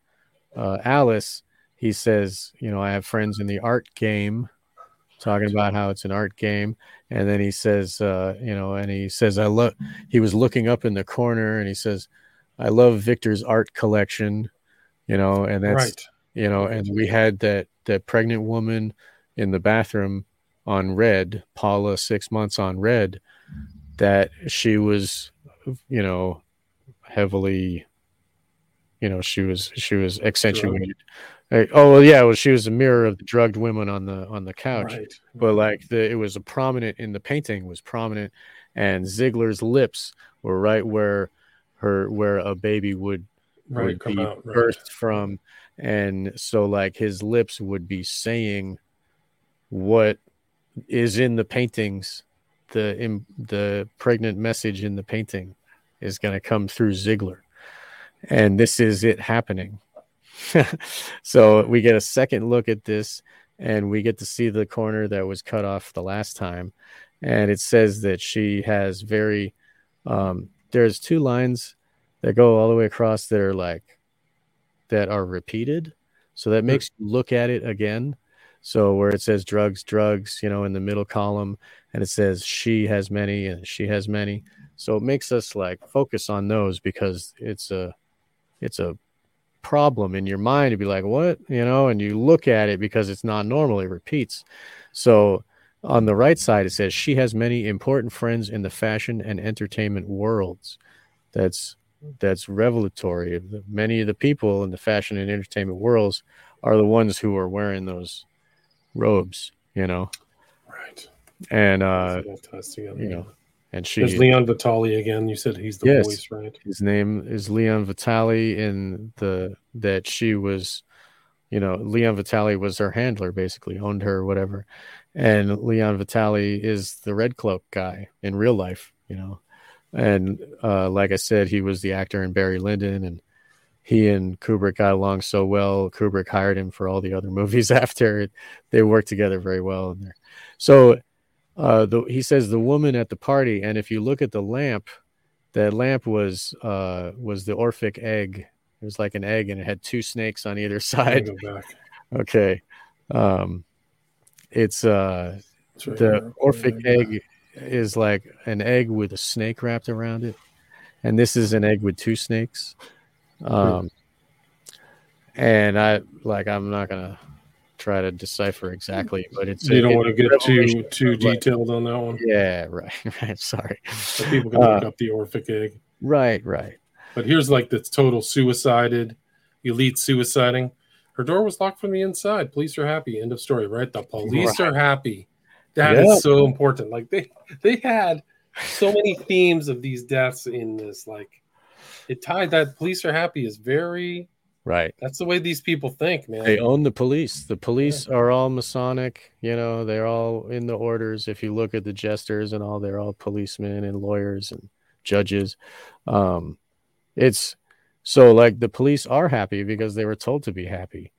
uh, Alice, he says, you know, I have friends in the art game, talking about how it's an art game. And then he says, uh, you know, and he says, I love, he was looking up in the corner and he says, I love Victor's art collection, you know, and that's, right, you know, and we had that, that pregnant woman in the bathroom on red, Paula, six months on red, that she was, you know, heavily, you know, she was she was accentuated. Like, oh well, yeah, well, she was a mirror of the drugged women on the on the couch. right. But like the it was a prominent in the painting was prominent, and Ziegler's lips were right where her where a baby would right, would come be out. Right. birthed from, and so like his lips would be saying what is in the paintings, the in, the pregnant message in the painting is going to come through Ziegler, and this is it happening. so we get a second look at this, and we get to see the corner that was cut off the last time, and it says that she has very. Um, there's two lines that go all the way across that are like that are repeated, so that makes you look at it again. So where it says drugs, drugs, you know, in the middle column, and it says she has many and she has many. So it makes us like focus on those because it's a it's a problem in your mind to be like, what? You know, and you look at it because it's not normal, it repeats. So on the right side it says she has many important friends in the fashion and entertainment worlds. That's that's revelatory. Many of the people in the fashion and entertainment worlds are the ones who are wearing those robes, you know. right. And uh, It all ties together. you know, and There's she Leon Vitali again. You said he's the Yes. voice, right? his name is Leon Vitali in the that she was you know Leon Vitali was her handler basically owned her whatever and Leon Vitali is the red cloak guy in real life you know and uh like I said he was the actor in Barry Lyndon and he and Kubrick got along so well Kubrick hired him for all the other movies after they worked together very well in there so uh the, he says the woman at the party and if you look at the lamp that lamp was uh was the Orphic egg. It was like an egg and it had two snakes on either side. Okay. Um it's uh right the here. Orphic egg is like an egg with a snake wrapped around it. And this is an egg with two snakes. Um and I like I'm not gonna try to decipher exactly, but it's You don't want to get too too detailed on that one. Yeah, right, right. Sorry. So people can look Uh, up the Orphic egg. Right, right. But here's like the total suicided, elite suiciding. Her door was locked from the inside. Police are happy. End of story. Right? The police Right. are happy. That is Yeah. so important. Like they they had so many themes of these deaths in this. Like it tied that police are happy is very. Right. That's the way these people think, man. They own the police. The police are all Masonic. You know, they're all in the orders. If you look at the jesters and all, they're all policemen and lawyers and judges. Um, it's so like the police are happy because they were told to be happy.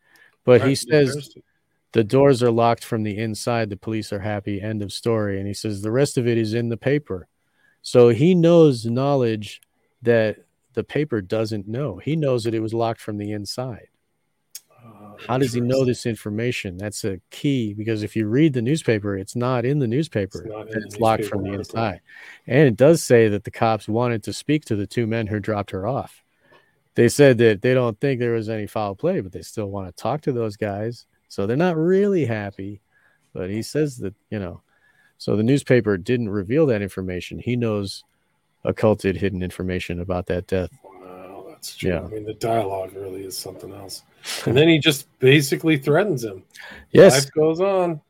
But he says the doors are locked from the inside. The police are happy. End of story. And he says the rest of it is in the paper. So he knows knowledge that the paper doesn't know. He knows that it was locked from the inside. Uh, How does he know this information? That's a key because if you read the newspaper, it's not in the newspaper. It's that the it's locked from the inside. And it does say that the cops wanted to speak to the two men who dropped her off. They said that they don't think there was any foul play, but they still want to talk to those guys. So they're not really happy. But he says that, you know, so the newspaper didn't reveal that information. He knows occulted hidden information about that death. Wow, that's true. Yeah. I mean, the dialogue really is something else. And then he just basically threatens him. Yes, Life goes on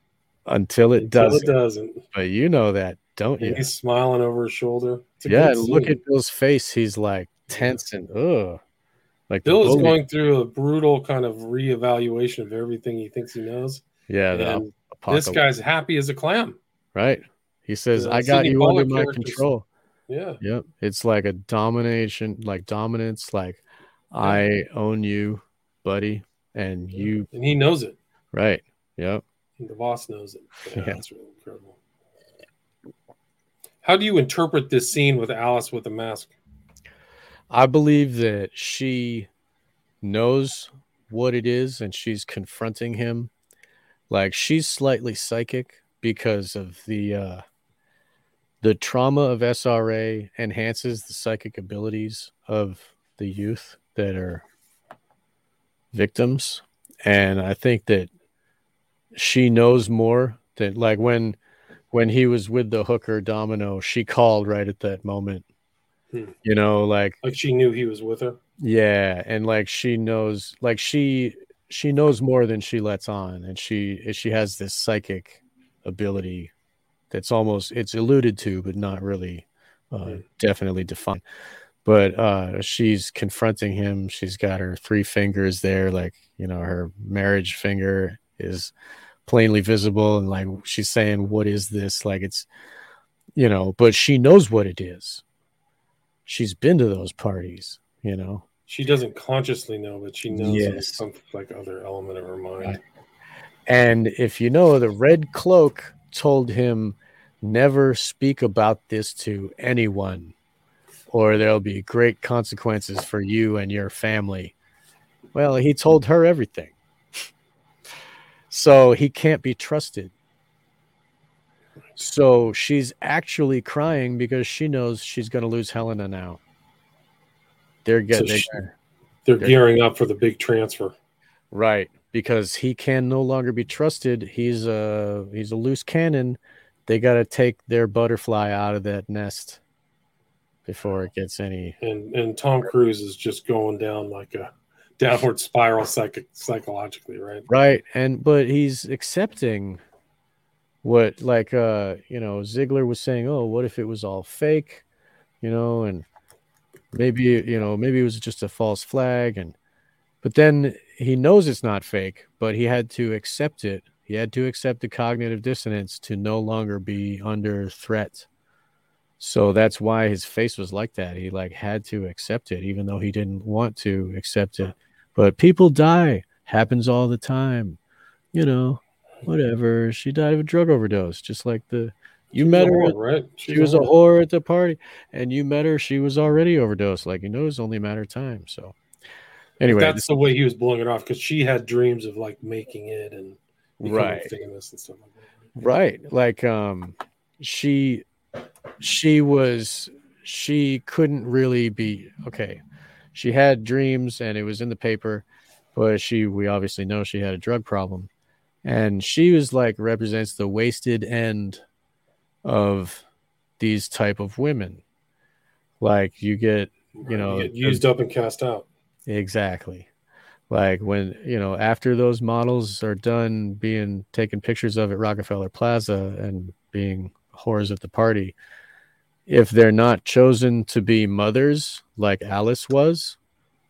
until it until does. it doesn't. But you know that, don't And you? he's smiling over his shoulder. Yeah, look at Bill's face. He's like tense and ugh. Like Bill is going through a brutal kind of reevaluation of everything he thinks he knows. yeah, and this guy's happy as a clam. right? He says, The "I got Sidney you under my control." Yeah. Yep, it's like a domination, like dominance, like I own you, buddy, and you, And he knows it. right? Yep. And the boss knows it. Yeah, Yeah. That's really incredible. How do you interpret this scene with Alice with the mask? I believe that she knows what it is and she's confronting him. Like she's slightly psychic because of the uh the trauma of SRA enhances the psychic abilities of the youth that are victims. And I think that she knows more that like when when he was with the hooker domino, she called right at that moment. Hmm. You know, like Like she knew he was with her. yeah, and like she knows, like she she knows more than she lets on, and she she has this psychic ability that's almost it's alluded to, but not really uh, Mhm. definitely defined. But uh, she's confronting him. She's got her three fingers there, like you know, her marriage finger is plainly visible, and like she's saying, "What is this?" Like it's you know, but she knows what it is. She's been to those parties, you know. She doesn't consciously know, but she knows Yes. some like other element of her mind. Right. And if you know, the red cloak told him never speak about this to anyone, or there'll be great consequences for you and your family. Well, he told her everything. So he can't be trusted. So she's actually crying because she knows she's going to lose Helena now. They're getting she- They're gearing up for the big transfer. Right, because he can no longer be trusted. He's a he's a loose cannon. They got to take their butterfly out of that nest before it gets any. And and Tom Cruise is just going down like a downward spiral psychic psychologically, right? Right, and but he's accepting what like uh you know Ziegler was saying. Oh, what if it was all fake? You know, and maybe you know maybe it was just a false flag, and but then he knows it's not fake, but he had to accept it. He had to accept the cognitive dissonance to no longer be under threat. So that's why his face was like that. He like had to accept it, even though he didn't want to accept it. But people die, happens all the time. You know, whatever. She died of a drug overdose, just like the you She was met her. whore, right? She was a whore at the party, and you met her. She was already overdosed. Like you know, it's only a matter of time. So, anyway, That's the way he was blowing it off because she had dreams of like making it and right. famous and stuff like that. right like um she she was she couldn't really be okay she had dreams and it was in the paper but she we obviously know she had a drug problem and she was like represents the wasted end of these type of women like you get You know, get used up and cast out. Exactly. Like when, you know, after those models are done being taken pictures of at Rockefeller Plaza and being whores at the party, if they're not chosen to be mothers like Alice was,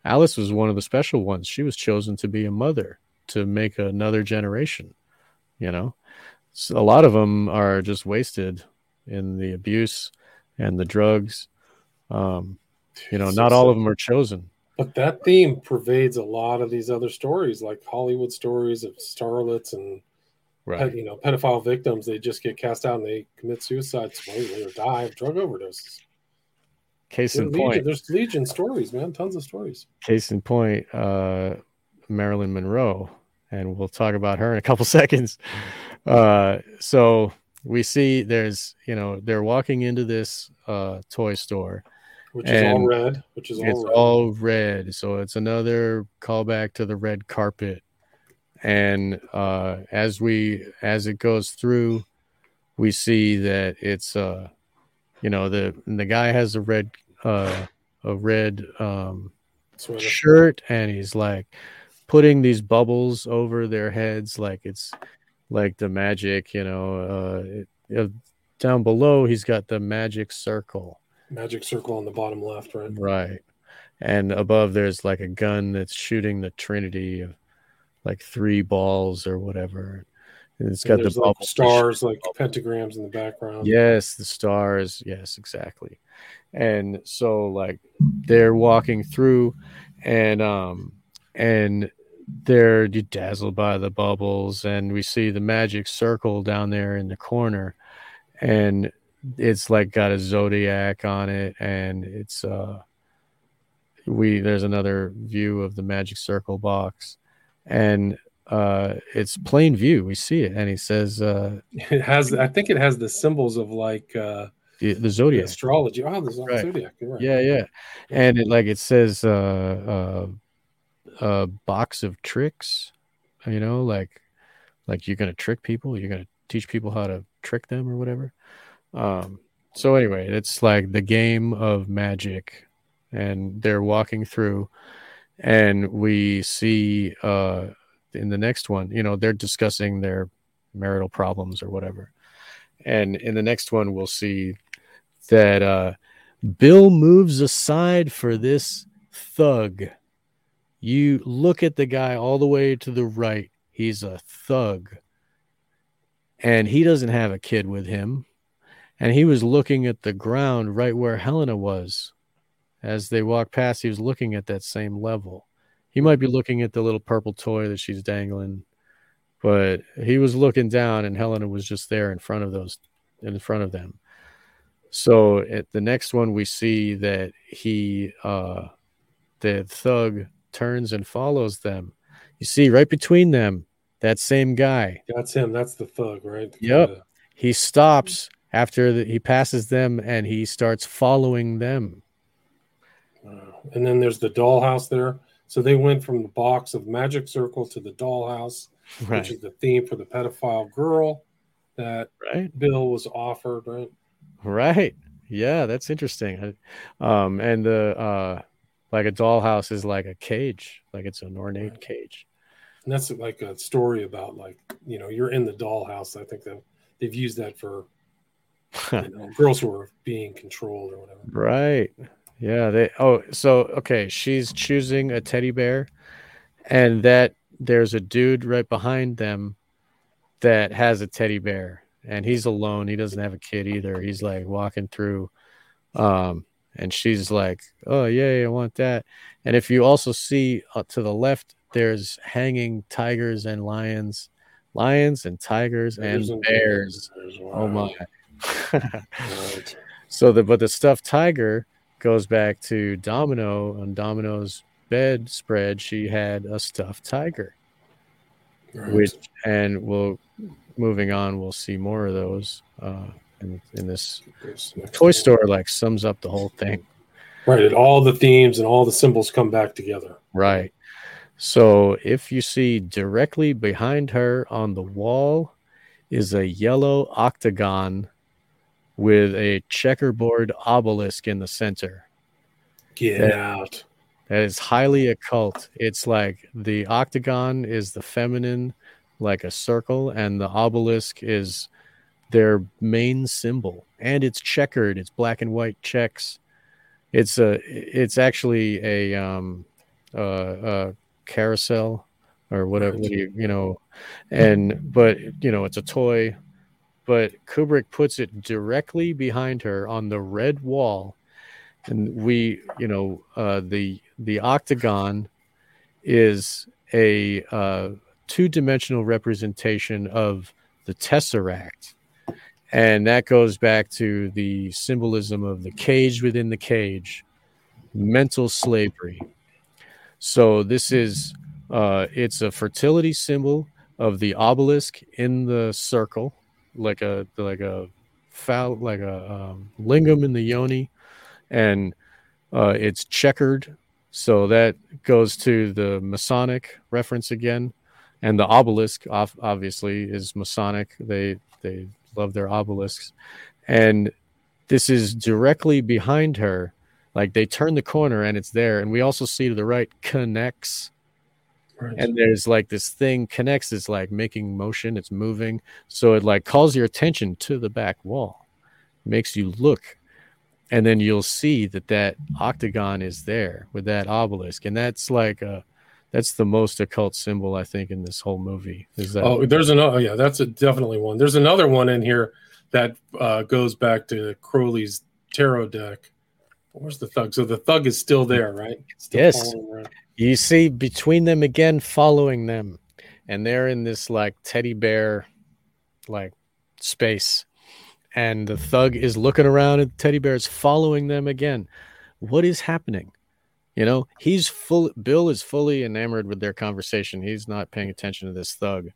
Alice was one of the special ones. She was chosen to be a mother to make another generation, you know? So a lot of them are just wasted in the abuse and the drugs. Um, you know, not all of them are chosen. But that theme pervades a lot of these other stories, like Hollywood stories of starlets and ped- you know pedophile victims. They just get cast out and they commit suicide supposedly or die of drug overdoses. Case in legion- point, there's legion stories, man, tons of stories. case in point, uh, Marilyn Monroe, and we'll talk about her in a couple seconds. Uh, so we see there's, you know, they're walking into this uh, toy store. Which is all red. Which is all it's red. all red, so it's another callback to the red carpet. And uh, as we as it goes through, we see that it's uh, you know, the the guy has a red uh, a red um, shirt and he's like putting these bubbles over their heads like it's like the magic you know uh, it, uh down below he's got the magic circle Magic circle on the bottom left, right? right and above there's like a gun that's shooting the Trinity of like three balls or whatever. And it's got And the like bubbles. stars, like pentagrams in the background. Yes, the stars. Yes, exactly. And so like they're walking through and um and they're dazzled by the bubbles and we see the magic circle down there in the corner and it's like got a zodiac on it and it's uh we there's another view of the magic circle box and uh it's plain view we see it and he says uh It has, I think, it has the symbols of like uh, the, the the zodiac astrology. Oh, the Right. zodiac. Right. Yeah, yeah. And it like it says uh uh a box of tricks, you know, like like you're gonna trick people, you're gonna teach people how to trick them or whatever. Um so anyway, it's like the game of magic and they're walking through and we see uh in the next one, you know, they're discussing their marital problems or whatever. And in the next one we'll see that uh Bill moves aside for this thug. You look at the guy all the way to the right. He's a thug. And he doesn't have a kid with him. And he was looking at the ground right where Helena was. As they walked past, he was looking at that same level. He might be looking at the little purple toy that she's dangling, but he was looking down and Helena was just there in front of those in front of them. So at the next one, we see that he, uh, the thug, turns and follows them. You see right between them that same guy. That's him. That's the thug, right? Yep. kinda- He stops after the, he passes them and he starts following them. uh, and then there's the dollhouse there. So they went from the box of Magic Circle to the dollhouse, which is the theme for the pedophile girl that Right. Bill was offered, right? Right. Yeah, that's interesting. Um, and the uh, like a dollhouse is like a cage, like it's an ornate Right. cage. And that's like a story about like you know you're in the dollhouse. I think that they've used that for you know girls who are being controlled or whatever. Right. Yeah. They. Oh, so okay. She's choosing a teddy bear, and that there's a dude right behind them that has a teddy bear, and he's alone. He doesn't have a kid either. He's like walking through, um, and she's like, "Oh yeah, I want that." And if you also see uh, to the left, there's hanging tigers and lions, lions and tigers and Tigers bears. bears. Oh Wow. my. Right. So the but the stuffed tiger goes back to Domino on Domino's bedspread. She had a stuffed tiger, Right. which and we'll moving on. We'll see more of those uh, in in this toy store. Like sums up the whole thing, Right. And all the themes and all the symbols come back together. right? So if you see directly behind her on the wall is a yellow octagon with a checkerboard obelisk in the center. Get Yeah. out. that is highly occult. It's like the octagon is the feminine, like a circle, and the obelisk is their main symbol. And it's checkered. It's black and white checks. It's a. It's actually a um, uh, carousel or whatever. You you know? And but you know it's a toy. But Kubrick puts it directly behind her on the red wall. And we you know uh, the the octagon is a uh, two-dimensional representation of the tesseract. And that goes back to the symbolism of the cage within the cage mental slavery. So this is uh, it's a fertility symbol of the obelisk in the circle like a like a foul like a um, lingam in the yoni and uh, it's checkered. So that goes to the Masonic reference again, and the obelisk obviously is Masonic. They they love their obelisks, and this is directly behind her. Like they turn the corner and it's there, and we also see to the right connects, Right. and there's like this thing connects it's like making motion, it's moving, so it like calls your attention to the back wall, makes you look and then you'll see that that octagon is there with that obelisk, and that's like a that's the most occult symbol I think in this whole movie. Is that? Oh, there's another. Yeah, that's a definitely one. There's another one in here that uh, goes back to Crowley's tarot deck. Where's the thug? So the thug is still there, right? Still Yes. You see between them again, following them, and they're in this like teddy bear, like space, and the thug is looking around, and the teddy bear is following them again. What is happening? You know, he's full. Bill is fully enamored with their conversation. He's not paying attention to this thug,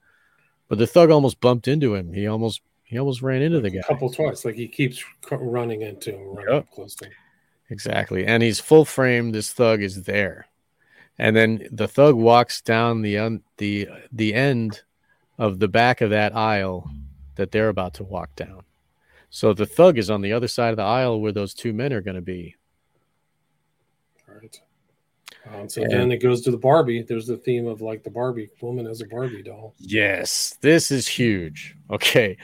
but the thug almost bumped into him. He almost he almost ran into the guy. A couple twice. Like he keeps running into him, running Yep. up close to him. Exactly. And he's full frame. This thug is there. And then the thug walks down the un- the the end of the back of that aisle that they're about to walk down. So the thug is on the other side of the aisle where those two men are going to be. Right. Um, so And- then it goes to the Barbie. There's the theme of like the Barbie woman as a Barbie doll. Yes, this is huge. Okay.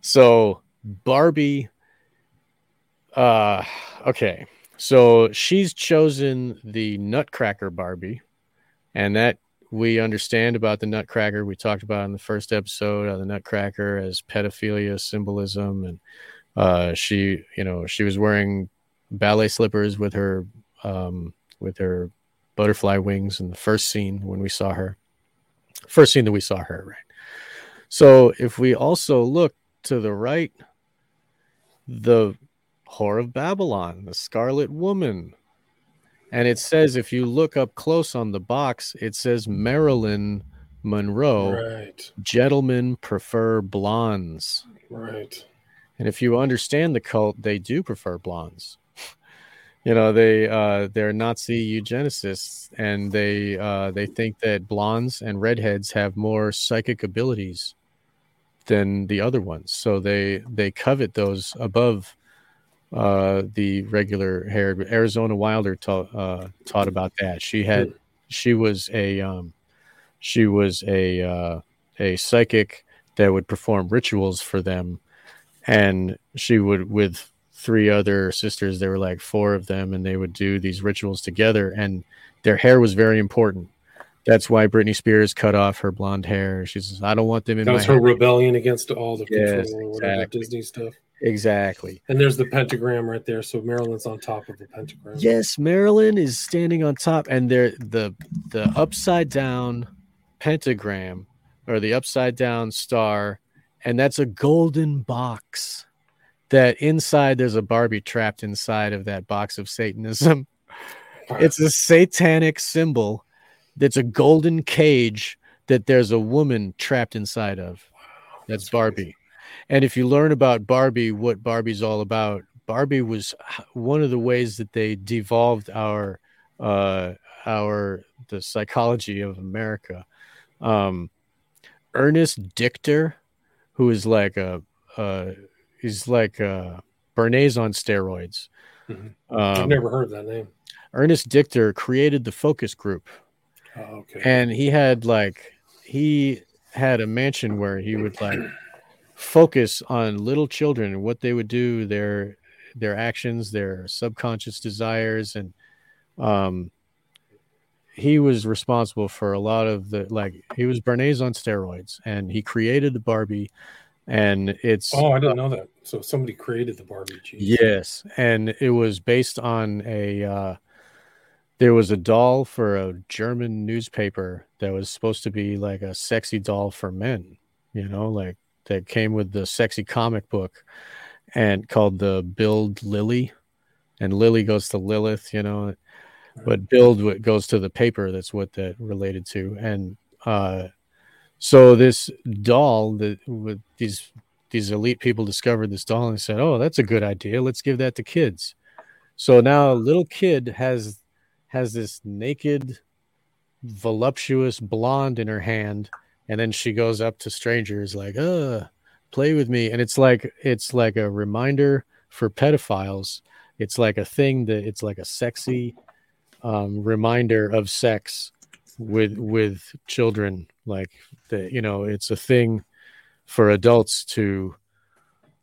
So Barbie uh okay. So she's chosen the Nutcracker Barbie and that we understand about the Nutcracker. We talked about in the first episode of the Nutcracker as pedophilia symbolism and uh she, you know, she was wearing ballet slippers with her um with her butterfly wings in the first scene when we saw her. First scene that we saw her, right? So if we also look to the right, the Whore of Babylon, the Scarlet Woman. And it says, if you look up close on the box, it says Marilyn Monroe, Right. gentlemen prefer blondes. Right. And if you understand the cult, they do prefer blondes. you know, they uh, they're Nazi eugenicists, and they uh, they think that blondes and redheads have more psychic abilities than the other ones. So they they covet those above uh, the regular haired. Arizona Wilder taught uh, taught about that. She had she was a um, she was a uh, a psychic that would perform rituals for them and she would with three other sisters there were like four of them and they would do these rituals together and their hair was very important that's why Britney Spears cut off her blonde hair. She says, "I don't want them in That my was her hair." rebellion against all the Yes, control or whatever exactly. Disney stuff. Exactly. And there's the pentagram right there. So Marilyn's on top of the pentagram. Yes, Marilyn is standing on top, and there the the upside down pentagram or the upside down star, and that's a golden box. That inside there's a Barbie trapped inside of that box of Satanism. It's a satanic symbol. That's a golden cage that there's a woman trapped inside of. That's Barbie. And if you learn about Barbie, what Barbie's all about, Barbie was one of the ways that they devolved our uh our the psychology of America. Um Ernest Dichter, who is like a uh he's like uh Bernays on steroids. Mhm. I've Um, never heard that name. Ernest Dichter created the focus group Oh, okay. and he had like he had a mansion where he would like focus on little children and what they would do their their actions their subconscious desires and um he was responsible for a lot of the like he was Bernays on steroids and he created the Barbie and it's oh, I didn't know that. So somebody created the Barbie. Jeez. Yes, and it was based on a. Uh, there was a doll for a German newspaper that was supposed to be like a sexy doll for men. You know, like that came with the sexy comic book, and called the Bild Lilli, and Lily goes to Lilith. You know, but Bild what goes to the paper. That's what that related to, and uh, so this doll that with these these elite people discovered this doll and said, "Oh, that's a good idea. Let's give that to kids." So now a little kid has has this naked, voluptuous blonde in her hand, and then she goes up to strangers like, "Uh, play with me," and it's like it's like a reminder for pedophiles. It's like a thing that it's like a sexy um, reminder of sex with with children. Like that, you know, it's a thing for adults to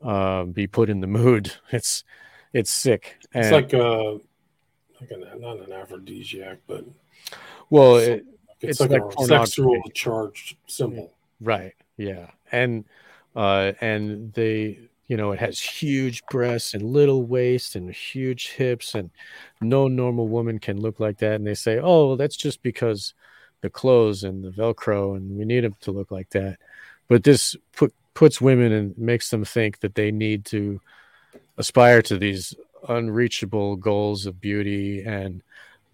uh, be put in the mood. It's it's sick. It's And- like uh, like an, not an aphrodisiac, but well, it, it's, it's like, like a sexual charged symbol. Right. Yeah. And uh and they you know it has huge breasts and little waist and huge hips and no normal woman can look like that and they say, "Oh, that's just because the clothes and the velcro and we need them to look like that." But this put puts women and makes them think that they need to aspire to these unreachable goals of beauty and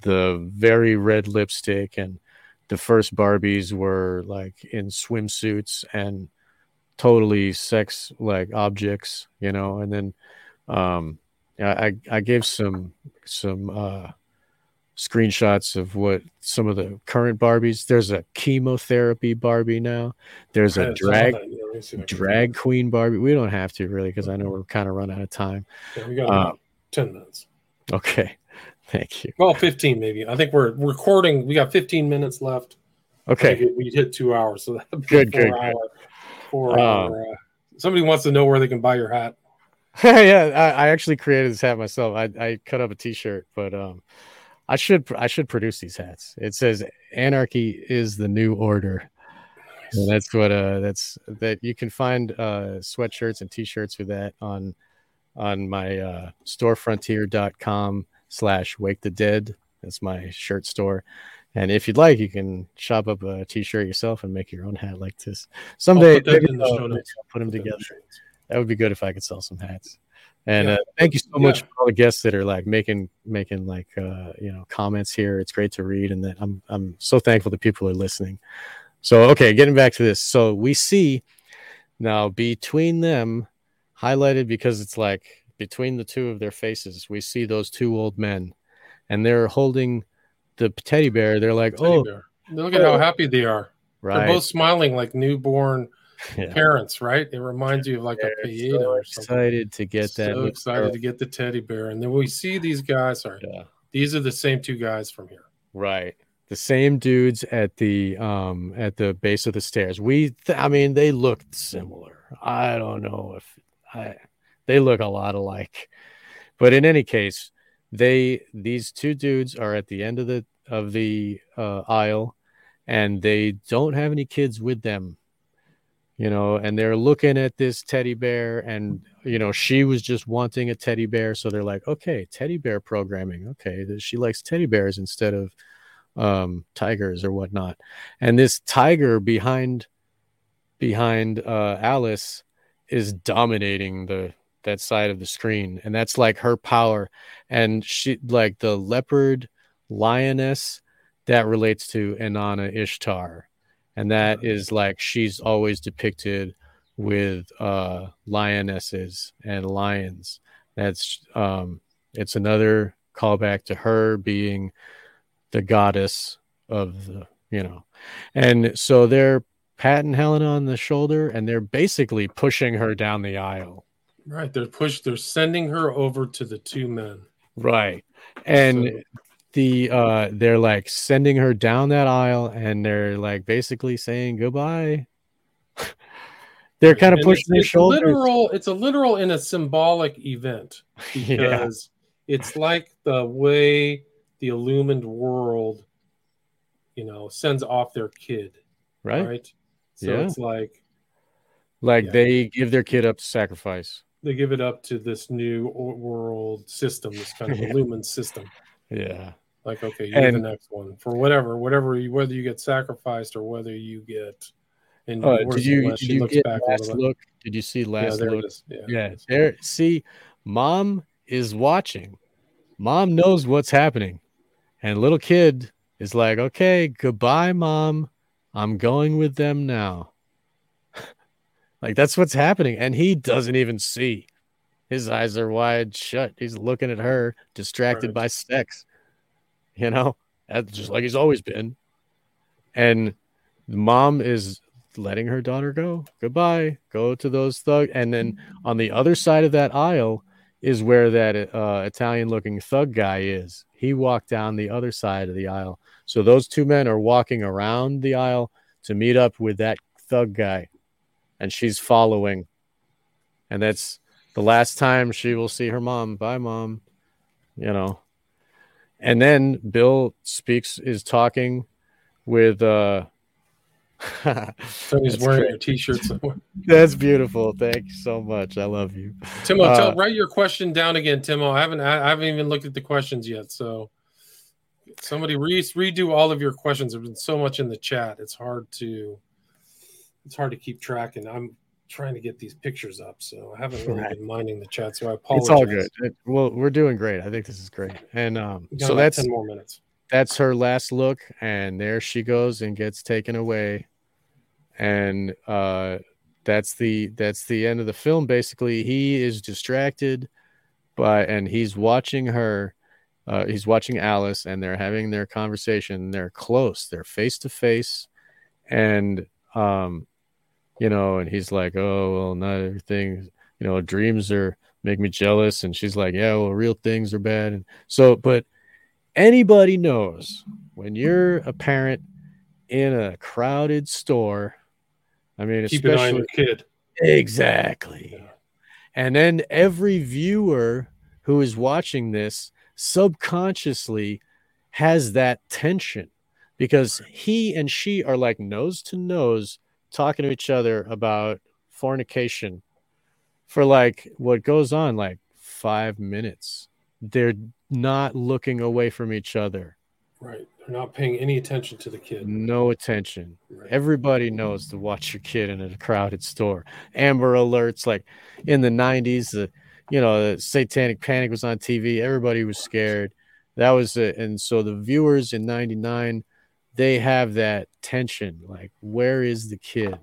the very red lipstick and the first Barbies were like in swimsuits and totally sex like objects, you know, and then um I I gave some some uh screenshots of what some of the current Barbies. There's a chemotherapy Barbie now. There's a drag. Yeah, let me see if I can- drag queen Barbie. We don't have to really because I know we're kind of run out of time. Yeah, we got uh, ten minutes. Okay. Thank you. Well, fifteen maybe. I think we're recording. We got fifteen minutes left. Okay. we hit two hours, so that'd be Good, good, good. hour- Four Um, hour, uh, somebody wants to know where they can buy your hat. yeah, I, I actually created this hat myself. I, I cut up a T-shirt, but um, I should I should produce these hats. It says "Anarchy is the new order," and that's what uh that's that you can find uh sweatshirts and T-shirts with that on on my uh storefrontier.com slash wake the dead. That's my shirt store. And if you'd like, you can shop up a T-shirt yourself and make your own hat like this. Someday, I'll put maybe in the I'll- show notes. I'll put them Put that the together that would be good if I could sell some hats. And Yeah. uh, thank you so much Yeah. for all the guests that are like making making like uh, you know comments here. It's great to read, and that I'm I'm so thankful that people are listening. So okay, getting back to this. So we see now between them, highlighted because it's like between the two of their faces, we see those two old men, and they're holding the teddy bear. They're like, Teddy oh, bear. Look at how happy they are. right, They're both smiling like newborn Yeah. parents, right? It reminds you of like a They're Pieta so or something. excited to get that. so excited to get the teddy bear, and then we see these guys. Sorry, Yeah. these are the same two guys from here. Right. The same dudes at the um at the base of the stairs. We th- I mean they looked similar. I don't know if I they look a lot alike. But in any case, they these two dudes are at the end of the of the uh, aisle and they don't have any kids with them. You know, and they're looking at this teddy bear and you know, she was just wanting a teddy bear so they're like, "Okay, teddy bear programming. Okay, she likes teddy bears instead of um tigers or whatnot and this tiger behind behind uh alice is dominating the that side of the screen and that's like her power and she like the leopard lioness that relates to inanna ishtar and that is like she's always depicted with uh lionesses and lions. That's um it's another callback to her being the goddess of the you know and so they're patting helena on the shoulder and they're basically pushing her down the aisle Right, they're pushed. They're sending her over to the two men. right and So- the uh they're like sending her down that aisle and they're like basically saying goodbye they're kind of And pushing it's, their it's shoulders literal. It's a literal and a symbolic event yeah because it's like the way the illumined world, you know, sends off their kid, right, right? So Yeah. it's like like Yeah. they give their kid up to sacrifice they give it up to this new world system, this kind of Yeah. illumined system. yeah Like, okay, you're the next one for whatever, whatever, you, whether you get sacrificed or whether you get. And uh, did you did you get back last look did you see Yeah, last there look. Yeah. Yeah, there. See, mom is watching. Mom knows what's happening, and little kid is like, "Okay, goodbye, mom. I'm going with them now." Like that's what's happening, and he doesn't even see. His eyes are wide shut. He's looking at her, distracted Right. by sex. You know, that's just like he's always been. And mom is letting her daughter go. Goodbye. Go to those thug. And then on the other side of that aisle is where that uh, Italian looking thug guy is. He walked down the other side of the aisle. So those two men are walking around the aisle to meet up with that thug guy. And she's following. And that's the last time she will see her mom. Bye, mom. You know. And then Bill speaks is talking with uh So he's wearing great. a t-shirt somewhere. That's beautiful. Thank you so much. I love you. Timo, Uh, tell, write your question down again, Timo. I haven't I haven't even looked at the questions yet. So somebody re- redo all of your questions. There's been so much in the chat. It's hard to it's hard to keep track, and I'm trying to get these pictures up. So I haven't really Right. been minding the chat. So I apologize. It's all good. It- well, we're doing great. I think this is great. And um so that's ten more minutes. that's her last look and there she goes and gets taken away and uh that's the that's the end of the film basically he is distracted by and he's watching her uh he's watching alice and they're having their conversation they're close they're face to face and um you know and he's like oh well not everything you know dreams are make me jealous and she's like yeah well real things are bad and so but anybody knows when you're a parent in a crowded store i mean Keep an eye on especially kid. exactly Yeah. and then every viewer who is watching this subconsciously has that tension because he and she are like nose to nose talking to each other about fornication for like what goes on like five minutes. They're not looking away from each other. Right. They're not paying any attention to the kid. No attention. Right. Everybody knows to watch your kid in a crowded store. Amber alerts, like in the 90s, the you know, the satanic panic was on TV. Everybody was scared. That was it. And so the viewers in 99, they have that tension like, where is the kid?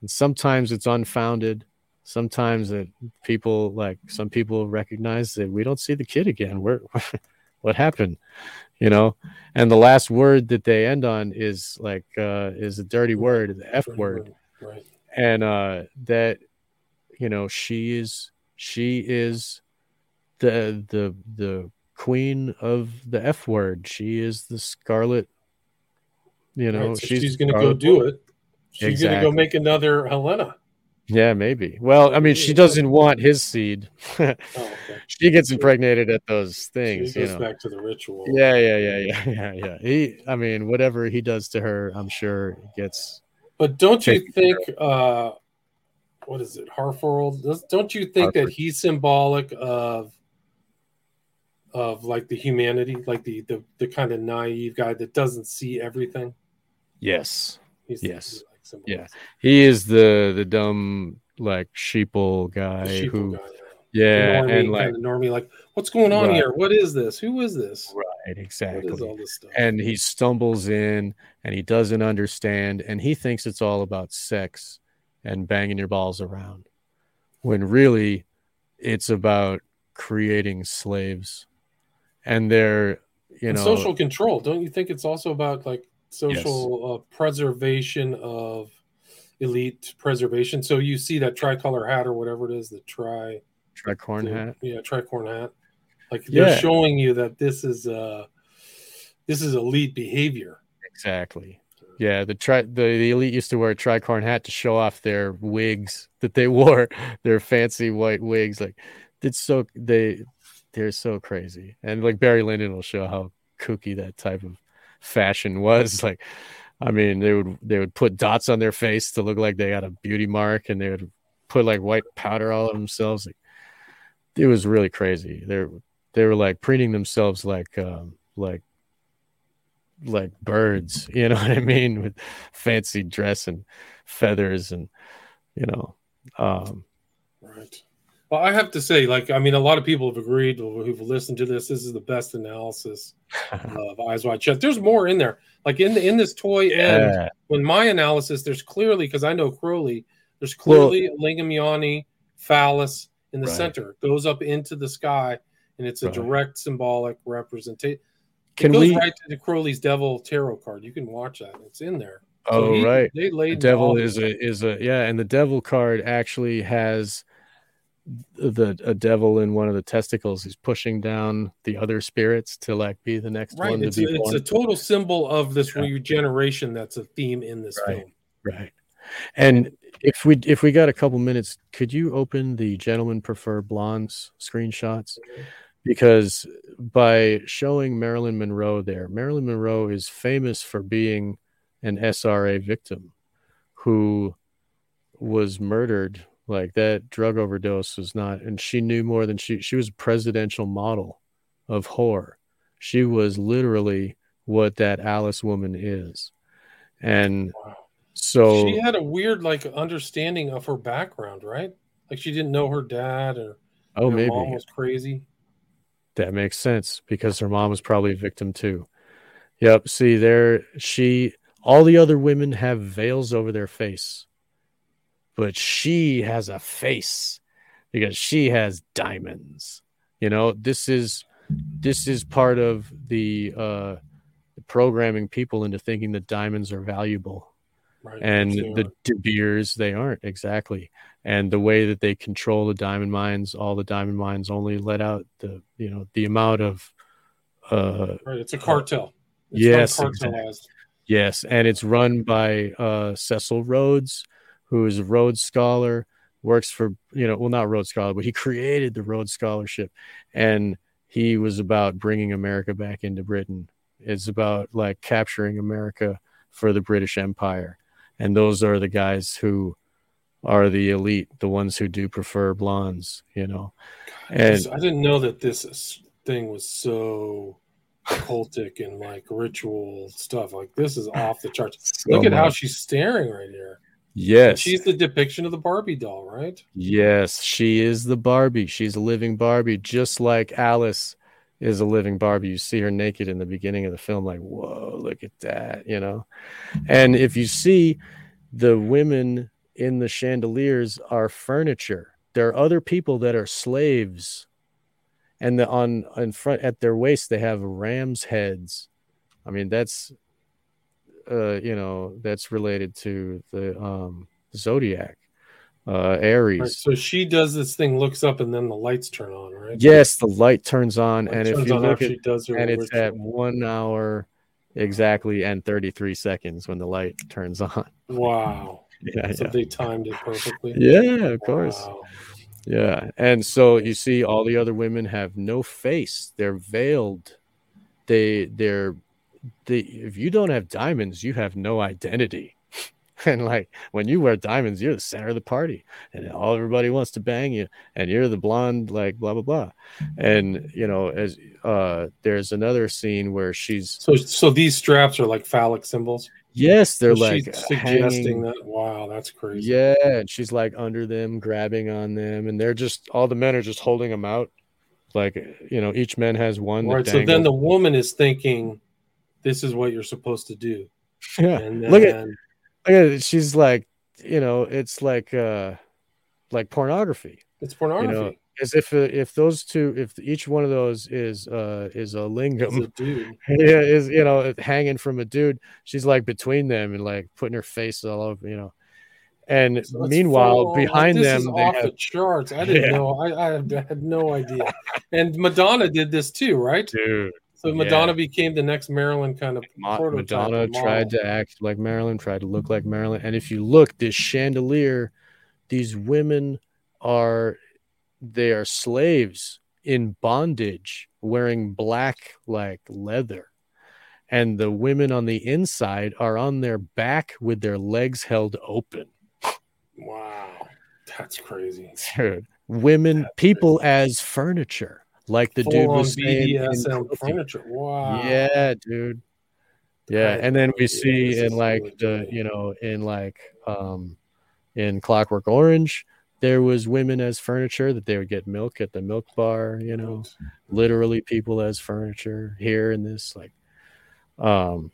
And sometimes it's unfounded. Sometimes that people like some people recognize that we don't see the kid again. Where what happened? You know, and the last word that they end on is like uh is a dirty word, the F word Right. and uh that you know she is she is the the the queen of the f word she is the scarlet you know Right, so she's, the going to go do it. She's going to go make another Helena. yeah maybe well i mean she doesn't want his seed Oh, okay. she gets impregnated at those She things you goes know back to the ritual. yeah yeah yeah yeah yeah yeah he i mean whatever he does to her i'm sure gets But don't you think, uh, what is it, Harford? Does- Don't you think that he's symbolic of, of like the humanity, like the the, the kind of naive guy that doesn't see everything? Yes He's Yes. like Yeah. he is the the dumb like sheeple guy sheeple who guy. yeah normie, and like kind of normie, like, what's going on Right. here? What is this? Who is this? right exactly this and he stumbles in and he doesn't understand and he thinks it's all about sex and banging your balls around when really it's about creating slaves and they're you And know social control. Don't you think it's also about like social uh, preservation of elite preservation? So you see that tricolor hat or whatever it is, the tri, tricorn the- hat yeah, tricorn hat. Like they're showing you that this is uh this is elite behavior. exactly yeah the tri the, the elite used to wear a tricorn hat to show off their wigs that they wore their fancy white wigs like it's so they they're so crazy and like barry lyndon will show how kooky that type of fashion was like i mean they would they would put dots on their face to look like they got a beauty mark and they would put like white powder all over themselves like it was really crazy they're they were like preening themselves like um like like birds you know what i mean with fancy dress and feathers and you know um Right. Well, I have to say, like, I mean, a lot of people have agreed who've listened to this. This is the best analysis of Eyes Wide Shut. There's more in there. Like in the in this toy end, yeah when my analysis, there's clearly because I know Crowley, there's Well- clearly a lingam yoni phallus in the Right. center. Goes up into the sky, and it's a Right. direct symbolic representation. It can goes we right to the Crowley's Devil tarot card. You can watch that. It's in there. oh he- right They the devil is a is a yeah and the devil card actually has the a devil in one of the testicles he's pushing down the other spirits to like be the next right. one to It's be a, it's a total symbol of this Yeah. regeneration. That's a theme in this Right. film. right And if we if we got a couple minutes, could you open the gentlemen prefer blondes screenshots? Because by showing Marilyn Monroe there, Marilyn Monroe is famous for being an SRA victim who was murdered like that drug overdose was not and she knew more than she she was a presidential model of horror. She was literally what that alice woman is. And so she had a weird like understanding of her background, right? Like she didn't know her dad or oh maybe. mom was crazy. that makes sense because her mom was probably a victim too. Yep see there she all the other women have veils over their face but she has a face because she has diamonds you know this is this is part of the uh programming people into thinking that diamonds are valuable Right. and the De Beers they aren't exactly and the way that they control the diamond mines all the diamond mines only let out the you know the amount of uh right. It's a cartel. It's Yes, cartelized. yes and it's run by uh Cecil Rhodes who is a Rhodes scholar works for you know well not Rhodes scholar but he created the Rhodes scholarship and he was about bringing America back into Britain it's about like capturing America for the British Empire and those are the guys who are the elite the ones who do prefer blondes you know and I didn't know that this thing was so cultic and like ritual stuff. Like this is off the charts. so Look at how she's staring right here. Yes She's the depiction of the Barbie doll, right? Yes, she is the Barbie. She's a living Barbie, just like Alice is a living Barbie. You see her naked in the beginning of the film, like, whoa, look at that, you know? And if you see the women in the chandeliers are furniture, there are other people that are slaves. And the, on in front at their waist, they have ram's heads. I mean, that's uh, you know, that's related to the um zodiac, uh Aries. Right. So she does this thing, looks up, and then the lights turn on, right? Yes, the light turns on, Light and if you look at she does her and it's at one hour exactly and 33 seconds when the light turns on. wow. Yeah, So yeah. they timed it perfectly. Yeah, of course. Wow. Yeah. And so you see all the other women have no face. They're veiled. They they're they if you don't have diamonds, you have no identity. And like when you wear diamonds, you're the center of the party, and all everybody wants to bang you, and you're the blonde, like blah blah blah. And you know, as uh there's another scene where she's So, so these straps are like phallic symbols. yes, they're like suggesting hanging, that. Wow, that's crazy. Yeah, and she's like under them, grabbing on them, and they're just all the men are just holding them out. Like you know, each man has one. Right. So then the woman is thinking, "This is what you're supposed to do." yeah. And then, Look at look at it. She's like, you know, it's like uh like pornography. it's pornography. As if uh, if those two, if each one of those is uh is a It's lingam, a dude. yeah, is you know hanging from a dude. She's like between them and like putting her face all over, you know. And So meanwhile, full- behind this them, off have, the charts. I didn't Yeah. know. I, I had no idea. And Madonna did this too, right? dude. So yeah. Madonna became the next Marilyn kind of Ma- prototype Madonna model. tried to act like Marilyn, tried to look like Marilyn. And if you look, this chandelier, these women are they are slaves in bondage, wearing black like leather. And the women on the inside are on their back with their legs held open. Wow, that's crazy. Dude, women, people as furniture, like the dude Full on was saying. BDSM furniture. Wow. Yeah, dude. Yeah, and then we see this in like really the cool. you know in like um in Clockwork Orange, there was women as furniture that they would get milk at the milk bar. You know, literally people as furniture here in this like um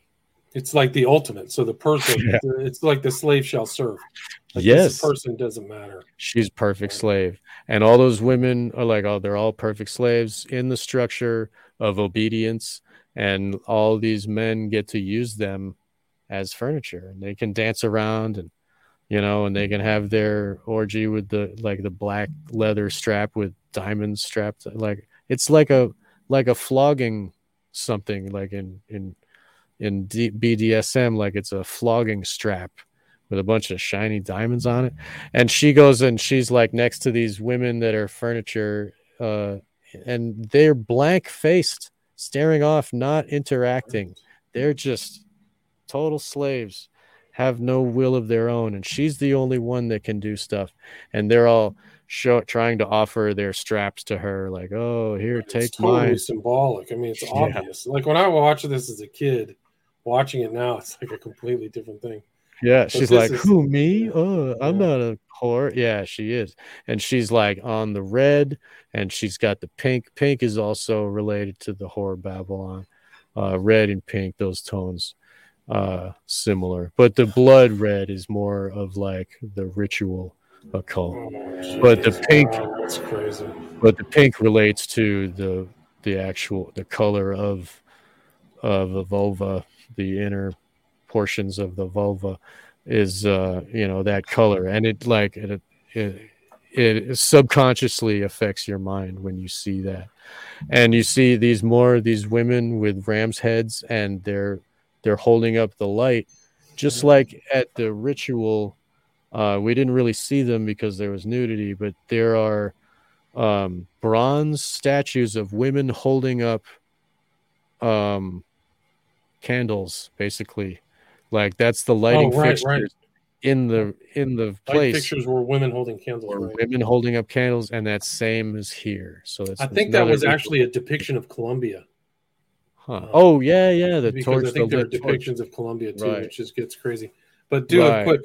It's like the ultimate. So the person, Yeah. it's like the slave shall serve. Like Yes. this person doesn't matter. she's perfect slave. And all those women are like oh they're all perfect slaves in the structure of obedience. And all these men get to use them as furniture. And they can dance around and you know and they can have their orgy with the like the black leather strap with diamonds strapped like it's like a like a flogging something like in in in D- BDSM like it's a flogging strap with a bunch of shiny diamonds on it. And she goes and she's like next to these women that are furniture, uh, and they're blank faced, staring off, not interacting. They're just total slaves, have no will of their own. And she's the only one that can do stuff. And they're all show, trying to offer their straps to her, like, oh, here, It's take totally mine. symbolic. I mean, it's Yeah. obvious. Like when I watched this as a kid, watching it now, it's like a completely different thing. Yeah, she's like, is- "Who me? Oh, I'm Yeah. not a whore." Yeah, she is, and she's like on the red, and she's got the pink. Pink is also related to the whore Babylon. Uh, red and pink, those tones, uh, similar, but the blood red is more of like the ritual occult. But the pink- wow, that's crazy. But the pink relates to the the actual the color of of the vulva, the inner portions of the vulva is uh you know that color. And it like it it, it subconsciously affects your mind when you see that. And you see these more these women with ram's heads and they're they're holding up the light just like at the ritual uh we didn't really see them because there was nudity but there are um bronze statues of women holding up um candles basically like that's the lighting Oh, right, fixtures right. in the in the Like place pictures were women holding candles. Right? women holding up candles and that same is here so that's I think that was actually a depiction of Columbia. huh. oh yeah yeah the because torch I think the there are lit torch, depictions of Columbia too, Right. which just gets crazy. But do a quick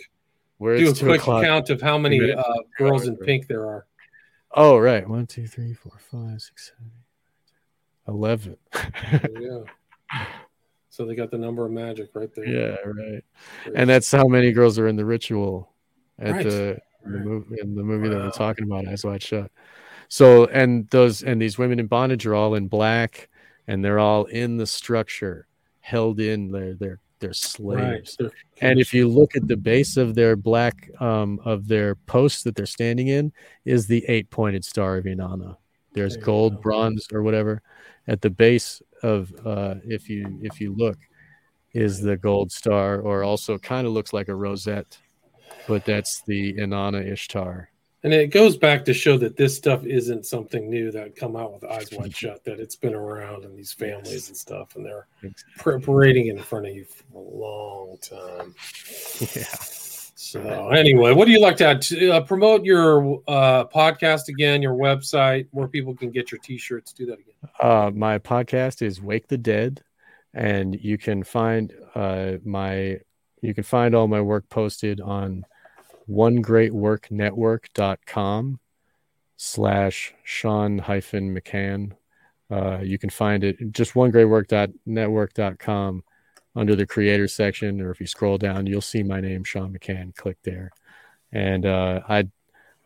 where do a quick o'clock. count of how many uh, girls in pink there are. oh right one, two, three, four, five, six, seven, eleven. yeah. So they got the number of magic right there. yeah right. And that's how many girls are in the ritual at Right. the, in the movie in the movie that we're talking about eyes wide shut. So and those and these women in bondage are all in black and they're all in the structure held in. They're they're they're slaves. Right. and if you look at the base of their black um of their posts that they're standing in is the eight pointed star of inanna there's gold bronze or whatever at the base of uh if you if you look is the gold star or also kind of looks like a rosette but that's the inanna ishtar And it goes back to show that this stuff isn't something new that come out with eyes wide shut. That it's been around in these families and stuff, and they're parading in front of you for a long time. yeah So anyway, what do you like to add? Uh, promote your uh, podcast again, your website, where people can get your T-shirts. Do that again. uh my podcast is wake the dead and you can find uh my you can find all my work posted on onegreatworknetwork.com slash sean hyphen mccann uh you can find it just onegreatwork.network.com under the creator section or if you scroll down you'll see my name sean mccann click there. And uh i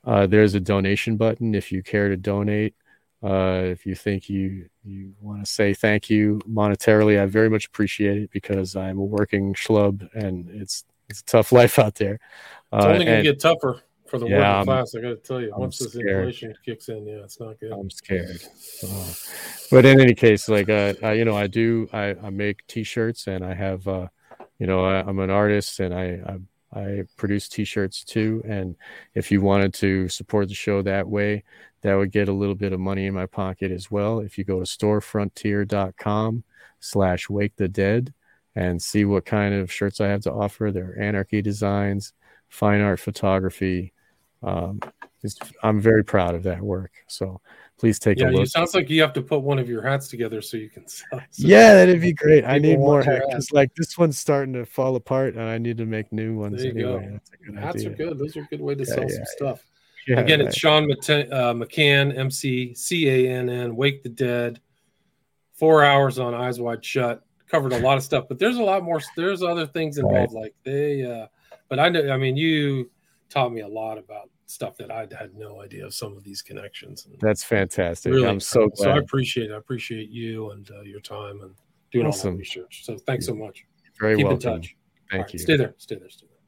uh there's a donation button if you care to donate. Uh, if you think you you want to say thank you monetarily, I very much appreciate it because I'm a working schlub and it's it's a tough life out there. It's Uh, only going and to get tougher for the Yeah, working I'm- class. I got to tell you, I'm once this inflation kicks in, yeah, it's not good. I'm scared. Uh, but in any case, like uh, I, you know, I do I, I make T-shirts and I have uh, you know I, I'm an artist and I, I I produce T-shirts too. And if you wanted to support the show that way, that would get a little bit of money in my pocket as well. If you go to storefrontier.com slash wake the dead and see what kind of shirts I have to offer, they're anarchy designs, fine art photography. Um, I'm very proud of that work. So please take Yeah, a look. it sounds like you have to put one of your hats together so you can sell. so- Yeah, that'd be great. I need more hats like this one's starting to fall apart, and I need to make new ones There you anyway. go. That's a good Hats idea. are good. Those are a good way to Yeah, sell yeah, some stuff. Yeah, Again, right. it's Sean Mate- uh, McCann, MC, C A N N, Wake the Dead. Four hours on Eyes Wide Shut. Covered a lot of stuff, but there's a lot more. There's other things involved, like they. Uh, but I know. I mean, you taught me a lot about stuff that I had no idea of some of these connections. And That's fantastic. really, I'm so glad. so I appreciate. I appreciate you and uh, your time and doing all Awesome. the research. So thanks so much. Very well Keep welcome. in touch. Thank right, you. Stay there. Stay there. Stay there.